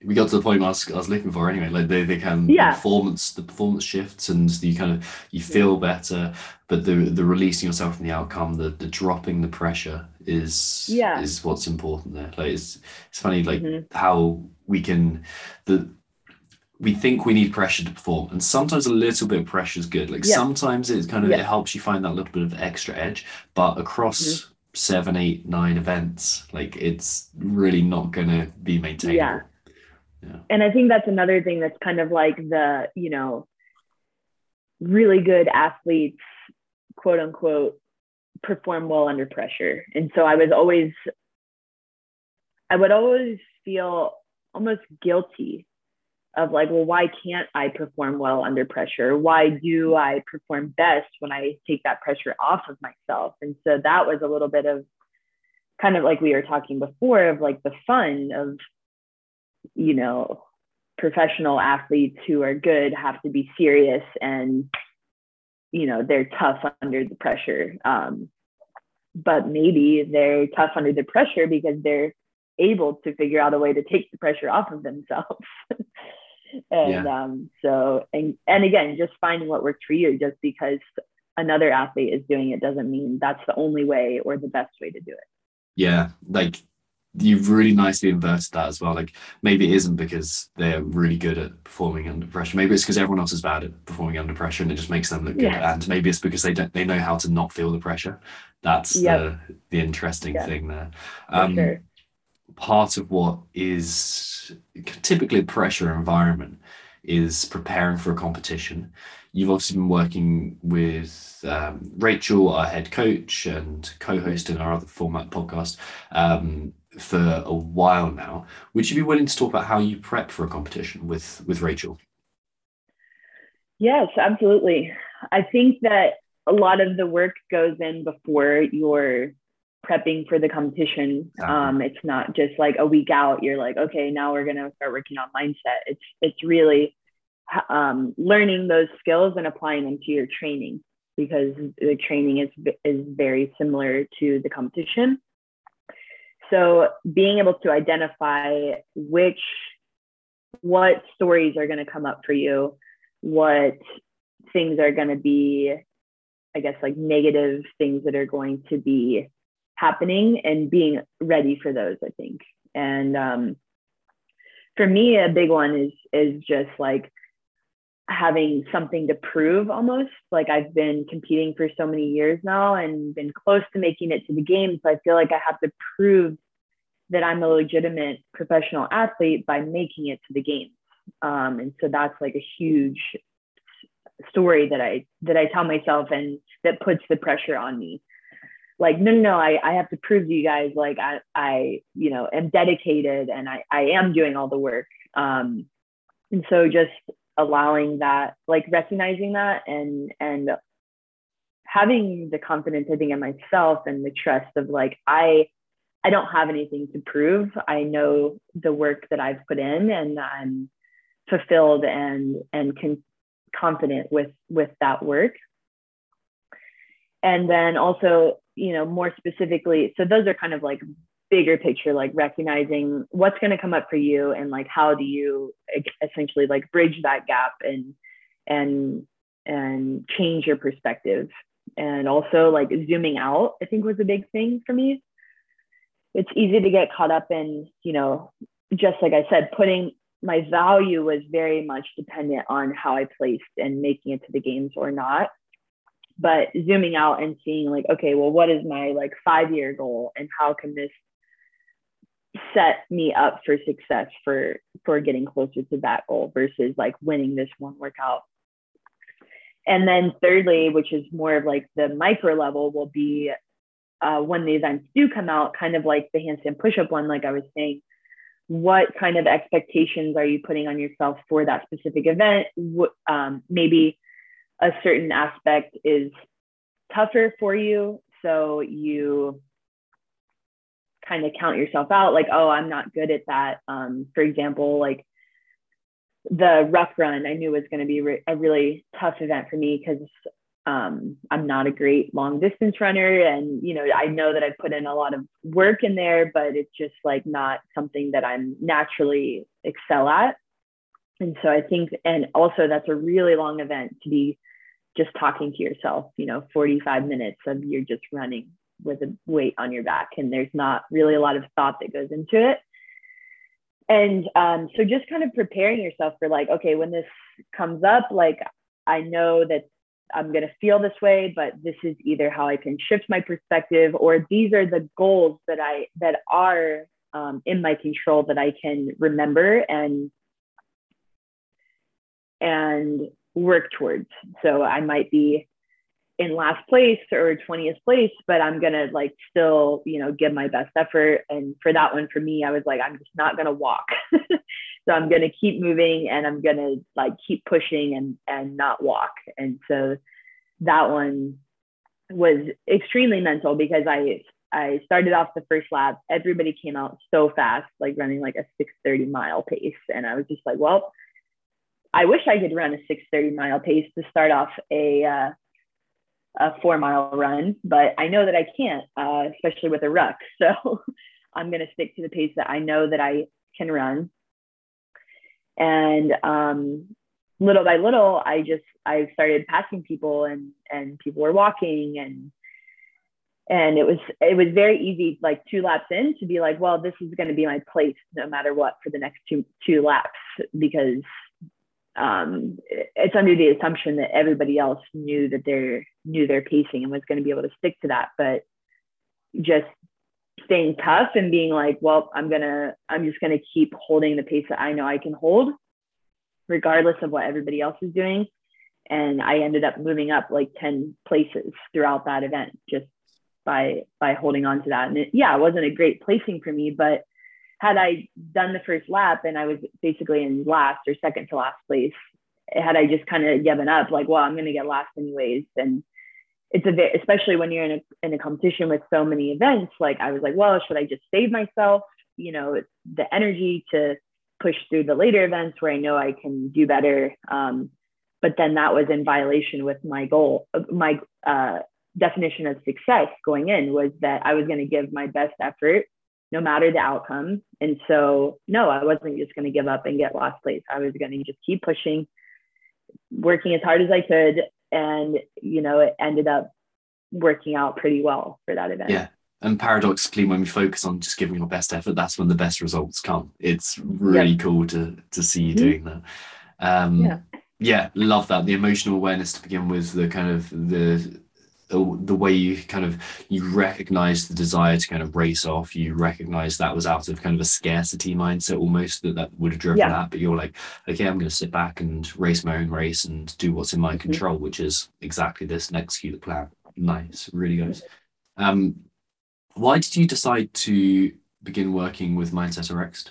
[SPEAKER 2] we got to the point I was, I was looking for anyway like they, they can
[SPEAKER 1] Yeah.
[SPEAKER 2] the performance the performance shifts and you kind of you feel better but the the releasing yourself from the outcome the the dropping the pressure is
[SPEAKER 1] Yeah.
[SPEAKER 2] is what's important there like it's it's funny like
[SPEAKER 1] Mhm.
[SPEAKER 2] how we can the we think we need pressure to perform and sometimes a little bit of pressure is good like
[SPEAKER 1] Yeah.
[SPEAKER 2] sometimes it kind of
[SPEAKER 1] Yeah.
[SPEAKER 2] it helps you find that little bit of extra edge but across
[SPEAKER 1] Mm-hmm.
[SPEAKER 2] Seven eight nine events like it's really not gonna be maintainable
[SPEAKER 1] Yeah. and I think that's another thing that's kind of like the, you know, really good athletes, quote unquote, perform well under pressure. And so I was always, I would always feel almost guilty of like, well, why can't I perform well under pressure? Why do I perform best when I take that pressure off of myself? And so that was a little bit of kind of like we were talking before of like the fun of you know, professional athletes who are good have to be serious and, you know, they're tough under the pressure. Um, but maybe they're tough under the pressure because they're able to figure out a way to take the pressure off of themselves. and um, so, and, and again, just finding what works for you just because another athlete is doing it doesn't mean that's the only way or the best way to do it.
[SPEAKER 2] yeah like you've really nicely inverted that as well like maybe it isn't because they're really good at performing under pressure maybe it's because everyone else is bad at performing under pressure and it just makes them look good and maybe it's because they don't they know how to not feel the pressure that's
[SPEAKER 1] Yep.
[SPEAKER 2] the the interesting
[SPEAKER 1] Yeah.
[SPEAKER 2] thing there um
[SPEAKER 1] sure.
[SPEAKER 2] Part of what is typically a pressure environment is preparing for a competition. You've obviously been working with um, Rachel, our head coach and co-host in our other format podcast, um, for a while now. Would you be willing to talk about how you prep for a competition with with Rachel?
[SPEAKER 1] Yes, absolutely. I think that a lot of the work goes in before you're prepping for the competition. Um, it's not just like a week out. You're like, okay, now we're gonna start working on mindset. It's it's really um, learning those skills and applying them to your training because the training is is very similar to the competition. So being able to identify which what stories are going to come up for you, what things are going to be, I guess, like negative things that are going to be happening and being ready for those, I think. And um, for me, a big one is is just like having something to prove almost. Like i've been competing for so many years now and been close to making it to the games so i feel like i have to prove that i'm a legitimate professional athlete by making it to the games um, and so that's like a huge story that i that i tell myself and that puts the pressure on me like no no no i, I have to prove to you guys like i i you know am dedicated and i i am doing all the work. Um, and so just allowing that like recognizing that and and having the confidence i think in myself and the trust of like i i don't have anything to prove. I know the work that i've put in and i'm fulfilled and and con- confident with with that work. And then also you know more specifically so those are kind of like bigger picture like recognizing what's going to come up for you and like how do you essentially like bridge that gap and and and change your perspective. And also like zooming out i think was a big thing for me. It's easy to get caught up in you know just like i said putting my value was very much dependent on how i placed and making it to the games or not but zooming out and seeing like okay well what is my like five year goal and how can this set me up for success for for getting closer to that goal versus like winning this one workout? And then thirdly which is more of like the micro level will be uh, when the events do come out kind of like the handstand push-up one like i was saying what kind of expectations are you putting on yourself for that specific event? Um, maybe a certain aspect is tougher for you. So you kind of count yourself out like oh i'm not good at that. Um, for example like the ruck run i knew was going to be re- a really tough event for me because um, i'm not a great long distance runner. And you know i know that i've put in a lot of work in there but it's just like not something that i'm naturally excel at and so i think and also that's a really long event to be just talking to yourself you know 45 minutes of you're just running with a weight on your back. And there's not really a lot of thought that goes into it. And um, so just kind of preparing yourself for like okay when this comes up like i know that i'm going to feel this way but this is either how i can shift my perspective or these are the goals that i that are um, in my control that i can remember and and work towards so i might be in last place or 20th place, but I'm gonna like still, you know, give my best effort. And for that one, for me, I was like, I'm just not gonna walk. so I'm gonna keep moving and I'm gonna like keep pushing and and not walk. And so that one was extremely mental because I I started off the first lap. Everybody came out so fast, like running like a 6:30 mile pace, and I was just like, well. I wish I could run a 6:30 mile pace to start off a uh, a four mile run, but I know that I can't, uh, especially with a ruck. So I'm going to stick to the pace that I know that I can run. And um, little by little, I just I started passing people, and and people were walking, and and it was it was very easy, like two laps in, to be like, well, this is going to be my place no matter what for the next two two laps because um, it's under the assumption that everybody else knew that they knew their pacing and was going to be able to stick to that. But just staying tough and being like, well, I'm gonna, I'm just gonna keep holding the pace that I know I can hold, regardless of what everybody else is doing. And I ended up moving up like 10 places throughout that event, just by by holding on to that. And it, yeah, it wasn't a great placing for me, but had I done the first lap and I was basically in last or second to last place, had I just kind of given up, like, well, I'm going to get last anyways, and it's a bit, especially when you're in a in a competition with so many events. Like, I was like, well, should I just save myself? You know, the energy to push through the later events where I know I can do better. Um, but then that was in violation with my goal, my uh, definition of success going in was that I was going to give my best effort no matter the outcome. And so, no, I wasn't just going to give up and get last place. I was going to just keep pushing, working as hard as I could. And, you know, it ended up working out pretty well for that event.
[SPEAKER 2] Yeah. And paradoxically, when we focus on just giving your best effort, that's when the best results come. It's really yep. cool to to see you mm-hmm. doing that. Um, yeah. yeah, love that. The emotional awareness to begin with, the kind of the the way you kind of you recognize the desire to kind of race off you recognize that was out of kind of a scarcity mindset almost that that would have driven yeah. that but you're like okay i'm going to sit back and race my own race and do what's in my mm-hmm. control which is exactly this and execute the plan nice really good um why did you decide to begin working with mindset rx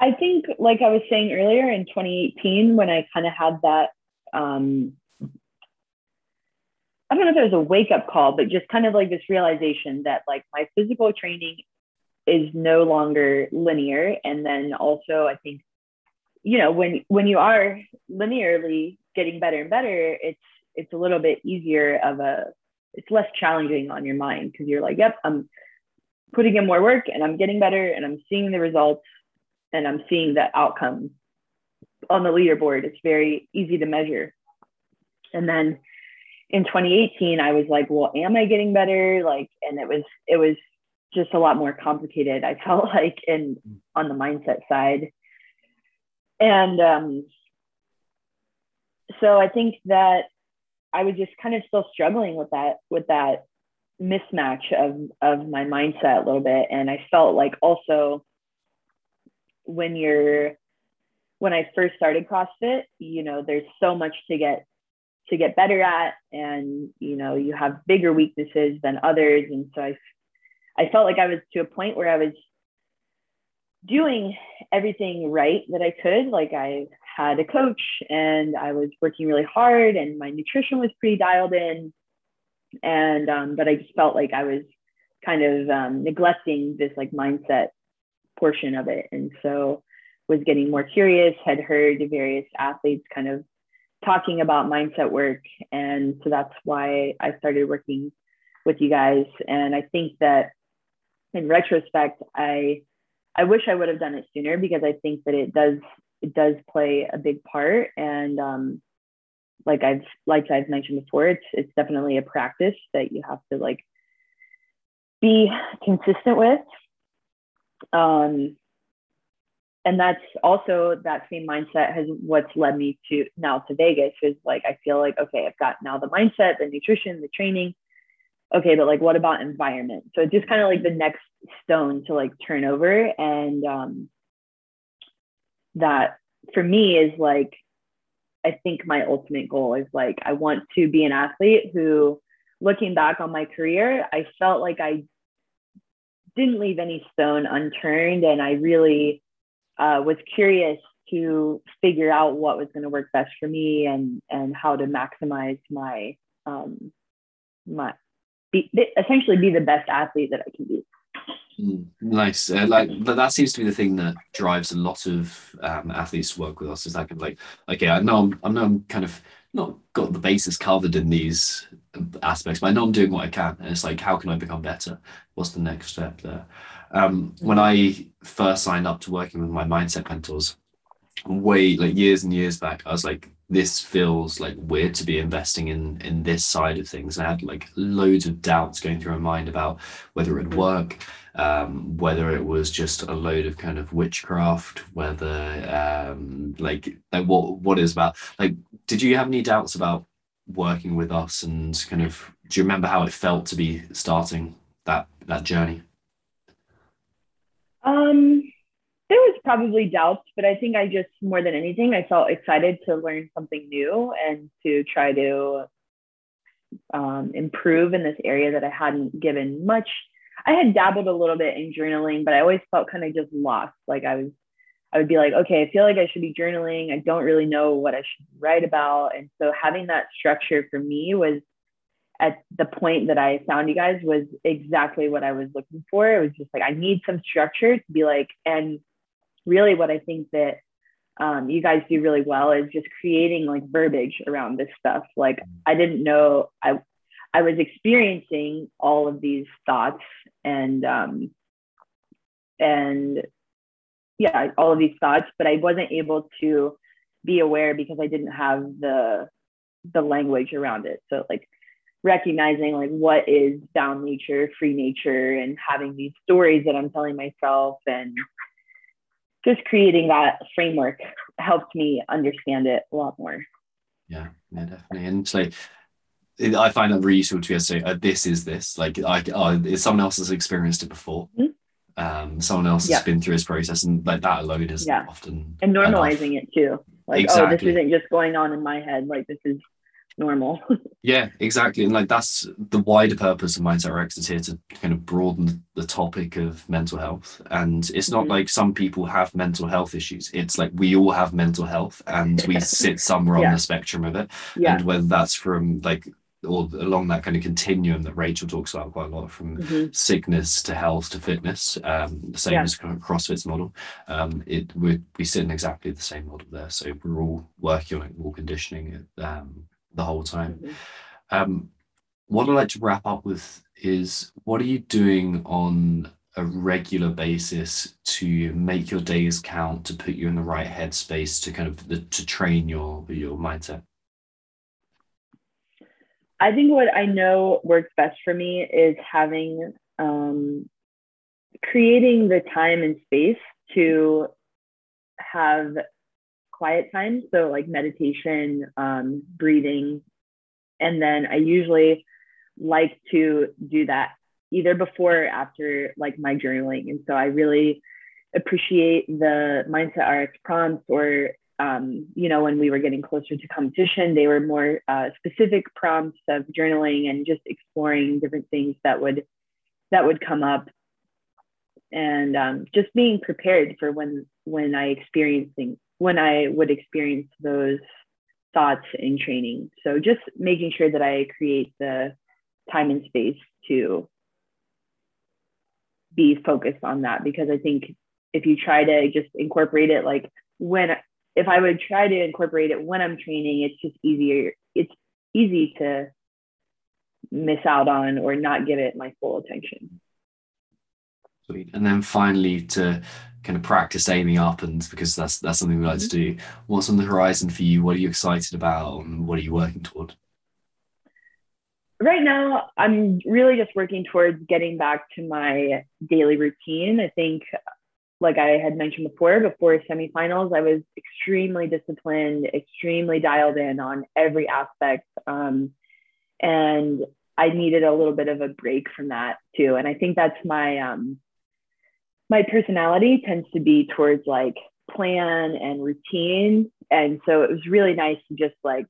[SPEAKER 1] i think like i was saying earlier in 2018 when i kind of had that um I don't know if it was a wake up call, but just kind of like this realization that like my physical training is no longer linear. And then also, I think, you know, when when you are linearly getting better and better, it's it's a little bit easier of a it's less challenging on your mind because you're like, yep, I'm putting in more work and I'm getting better and I'm seeing the results and I'm seeing the outcome on the leaderboard. It's very easy to measure. And then in 2018 i was like well am i getting better? Like and it was it was just a lot more complicated i felt like in on the mindset side. And um so i think that i was just kind of still struggling with that with that mismatch of of my mindset a little bit. And i felt like also when you're when i first started crossfit you know there's so much to get to get better at and you know you have bigger weaknesses than others. And so i i felt like i was to a point where i was doing everything right that i could. Like i had a coach and i was working really hard and my nutrition was pretty dialed in. And um, but i just felt like i was kind of um, neglecting this like mindset portion of it. And so was getting more curious had heard various athletes kind of talking about mindset work. And so that's why I started working with you guys. And I think that in retrospect, I I wish I would have done it sooner because I think that it does it does play a big part. And um, like I've like I've mentioned before, it's it's definitely a practice that you have to like be consistent with. Um, and that's also that same mindset has what's led me to now to Vegas is like I feel like okay I've got now the mindset the nutrition the training. Okay but like what about environment? So it's just kind of like the next stone to like turn over. And um that for me is like I think my ultimate goal is like I want to be an athlete who looking back on my career I felt like I didn't leave any stone unturned. And I really uh, was curious to figure out what was going to work best for me and and how to maximize my um, my be, essentially be the best athlete that I can be.
[SPEAKER 2] Mm, nice. Uh, like that seems to be the thing that drives a lot of um, athletes to work with us. Is that kind of like, okay, I know I'm, I know I'm kind of not got the bases covered in these aspects, but I know I'm doing what I can. And it's like, how can I become better? What's the next step there? Um, when I first signed up to working with my mindset mentors, way like years and years back, I was like, this feels like weird to be investing in in this side of things. And I had like loads of doubts going through my mind about whether it'd work, um, whether it was just a load of kind of witchcraft, whether um, like like what what is about like. Did you have any doubts about working with us and kind of do you remember how it felt to be starting that that journey?
[SPEAKER 1] Um, there was probably doubts, but I think I just more than anything, I felt excited to learn something new and to try to um, improve in this area that I hadn't given much. I had dabbled a little bit in journaling, but I always felt kind of just lost. Like I was, I would be like, okay, I feel like I should be journaling. I don't really know what I should write about. And so having that structure for me was at the point that I found you guys was exactly what I was looking for. It was just like, I need some structure to be like, and really what I think that um, you guys do really well is just creating like verbiage around this stuff. Like I didn't know I I was experiencing all of these thoughts and um, and yeah, all of these thoughts, but I wasn't able to be aware because I didn't have the the language around it. So like recognizing like what is down nature, free nature, and having these stories that I'm telling myself and just creating that framework helped me understand it a lot more.
[SPEAKER 2] Yeah, yeah, definitely. And so I find that really useful to be able to say, uh, this is this. Like, I, uh, someone else has experienced it before. Mm-hmm. Um, someone else yeah. has been through this process, and like that alone is yeah. often
[SPEAKER 1] and normalizing enough. it too. Like, exactly. oh, this isn't just going on in my head. Like, this is normal.
[SPEAKER 2] yeah, exactly. And like that's the wider purpose of Mindset RX is here to kind of broaden the topic of mental health. And it's not mm-hmm. like some people have mental health issues. It's like we all have mental health and we sit somewhere yeah. on the spectrum of it. Yeah. And whether that's from like or along that kind of continuum that Rachel talks about quite a lot from mm-hmm. sickness to health to fitness, um, the same yeah. as CrossFit's model. Um, it we we sit in exactly the same model there. So we're all working on it, all conditioning it. Um, the whole time. Mm-hmm. Um, what I'd like to wrap up with is what are you doing on a regular basis to make your days count to put you in the right headspace to kind of the, to train your your mindset
[SPEAKER 1] i think what i know works best for me is having um, creating the time and space to have quiet time. So, like meditation, um, breathing. And then I usually like to do that either before or after like my journaling. And so I really appreciate the Mindset RX prompts or um, you know, when we were getting closer to competition, they were more uh, specific prompts of journaling and just exploring different things that would that would come up, and um, just being prepared for when when I experience things when I would experience those thoughts in training. So just making sure that I create the time and space to be focused on that because I think if you try to just incorporate it like when if I would try to incorporate it when I'm training, it's just easier. It's easy to miss out on or not give it my full attention.
[SPEAKER 2] Sweet. And then finally to kind of practice aiming up and because that's that's something we like to do. What's on the horizon for you? What are you excited about and what are you working toward?
[SPEAKER 1] Right now, I'm really just working towards getting back to my daily routine. I think, like I had mentioned before, before semifinals, I was extremely disciplined, extremely dialed in on every aspect. Um, and I needed a little bit of a break from that too. And I think that's my um, my personality tends to be towards like plan and routine. And so it was really nice to just like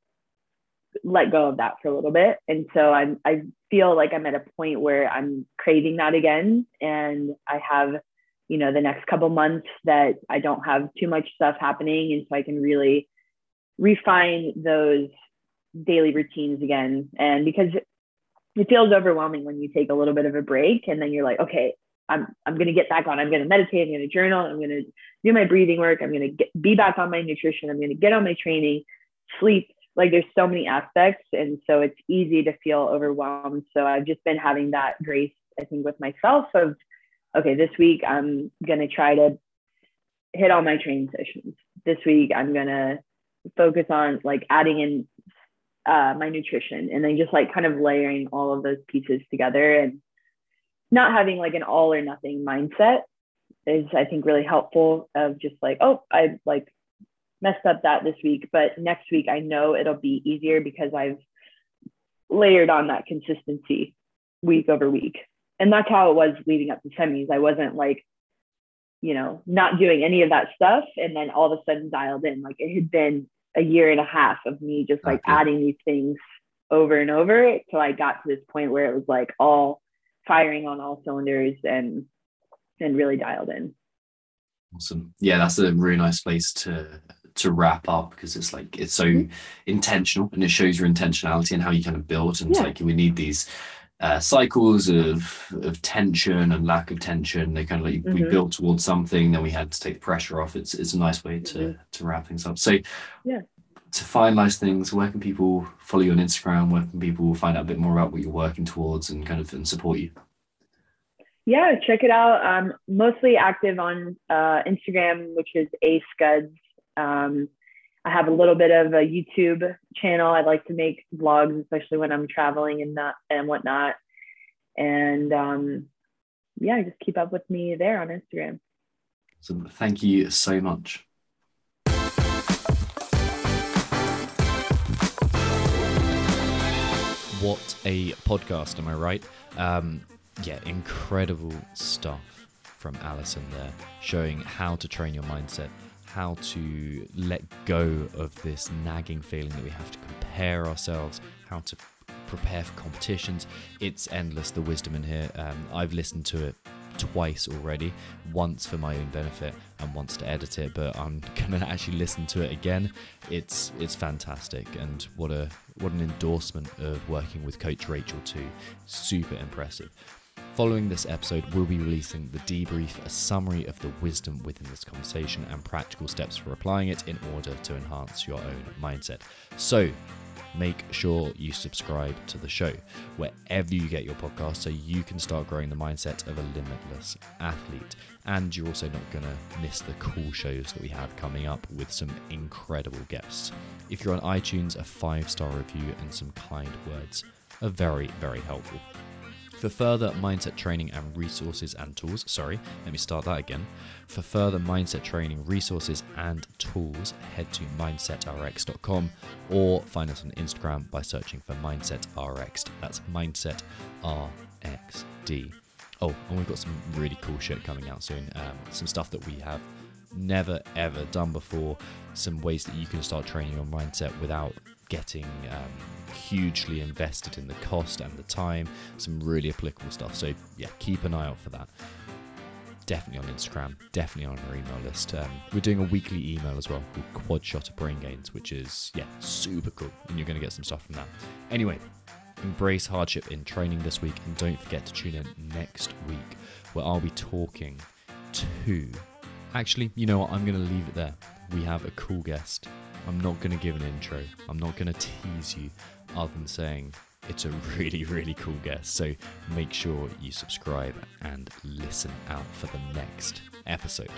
[SPEAKER 1] let go of that for a little bit. And so I'm I feel like I'm at a point where I'm craving that again. And I have, you know, the next couple months that I don't have too much stuff happening. And so I can really refine those daily routines again. And because it feels overwhelming when you take a little bit of a break and then you're like, okay, I'm I'm going to get back on. I'm going to meditate. I'm going to journal. I'm going to do my breathing work. I'm going to get, be back on my nutrition. I'm going to get on my training, sleep. Like there's so many aspects, and so it's easy to feel overwhelmed. So I've just been having that grace, I think, with myself of, okay, this week I'm going to try to hit all my training sessions. This week I'm going to focus on like adding in uh, my nutrition, and then just like kind of layering all of those pieces together and not having like an all or nothing mindset is I think really helpful of just like, oh, I like messed up that this week, but next week I know it'll be easier because I've layered on that consistency week over week. And that's how it was leading up to semis. I wasn't like, you know, not doing any of that stuff and then all of a sudden dialed in. Like it had been a year and a half of me just like okay. adding these things over and over till I got to this point where it was like all firing on all cylinders and and really dialed in.
[SPEAKER 2] Awesome. Yeah, that's a really nice place to to wrap up because it's like it's so
[SPEAKER 1] Mhm.
[SPEAKER 2] intentional and it shows your intentionality and how you kind of build. And it's
[SPEAKER 1] Yeah.
[SPEAKER 2] like we need these uh, cycles of of tension and lack of tension. They kind of like we
[SPEAKER 1] Mhm.
[SPEAKER 2] built towards something, then we had to take the pressure off. It's it's a nice way to to wrap things up. So
[SPEAKER 1] Yeah.
[SPEAKER 2] To finalize things, where can people follow you on Instagram? Where can people find out a bit more about what you're working towards and kind of and support you?
[SPEAKER 1] Yeah, check it out. I'm mostly active on uh, Instagram, which is a scuds. Um, I have a little bit of a YouTube channel. I like to make vlogs, especially when I'm traveling and not and whatnot. And um, yeah, just keep up with me there on Instagram.
[SPEAKER 2] So thank you so much. What a podcast, am I right? Um, yeah, incredible stuff from Alison there, showing how to train your mindset, how to let go of this nagging feeling that we have to compare ourselves, how to prepare for competitions. It's endless, the wisdom in here. Um, I've listened to it twice already, once for my own benefit and once to edit it, but I'm gonna actually listen to it again. It's it's fantastic and what a what an endorsement of working with Coach Rachel too. Super impressive. Following this episode, we'll be releasing the debrief, a summary of the wisdom within this conversation, and practical steps for applying it in order to enhance your own mindset. So, make sure you subscribe to the show wherever you get your podcast so you can start growing the mindset of a limitless athlete. And you're also not going to miss the cool shows that we have coming up with some incredible guests. If you're on iTunes, a five star review and some kind words are very, very helpful. For further mindset training and resources and tools, sorry, let me start that again. For further mindset training, resources, and tools, head to mindsetrx.com or find us on Instagram by searching for mindsetrx. That's mindsetrxd. Oh, and we've got some really cool shit coming out soon. Um, some stuff that we have never ever done before. Some ways that you can start training your mindset without getting um, hugely invested in the cost and the time. Some really applicable stuff. So yeah, keep an eye out for that. Definitely on Instagram. Definitely on our email list. Um, we're doing a weekly email as well called Quad Shot of Brain Gains, which is yeah super cool, and you're going to get some stuff from that. Anyway, embrace hardship in training this week, and don't forget to tune in next week where I'll be talking to. Actually, you know what? I'm going to leave it there. We have a cool guest. I'm not going to give an intro. I'm not going to tease you other than saying it's a really, really cool guest. So make sure you subscribe and listen out for the next episode.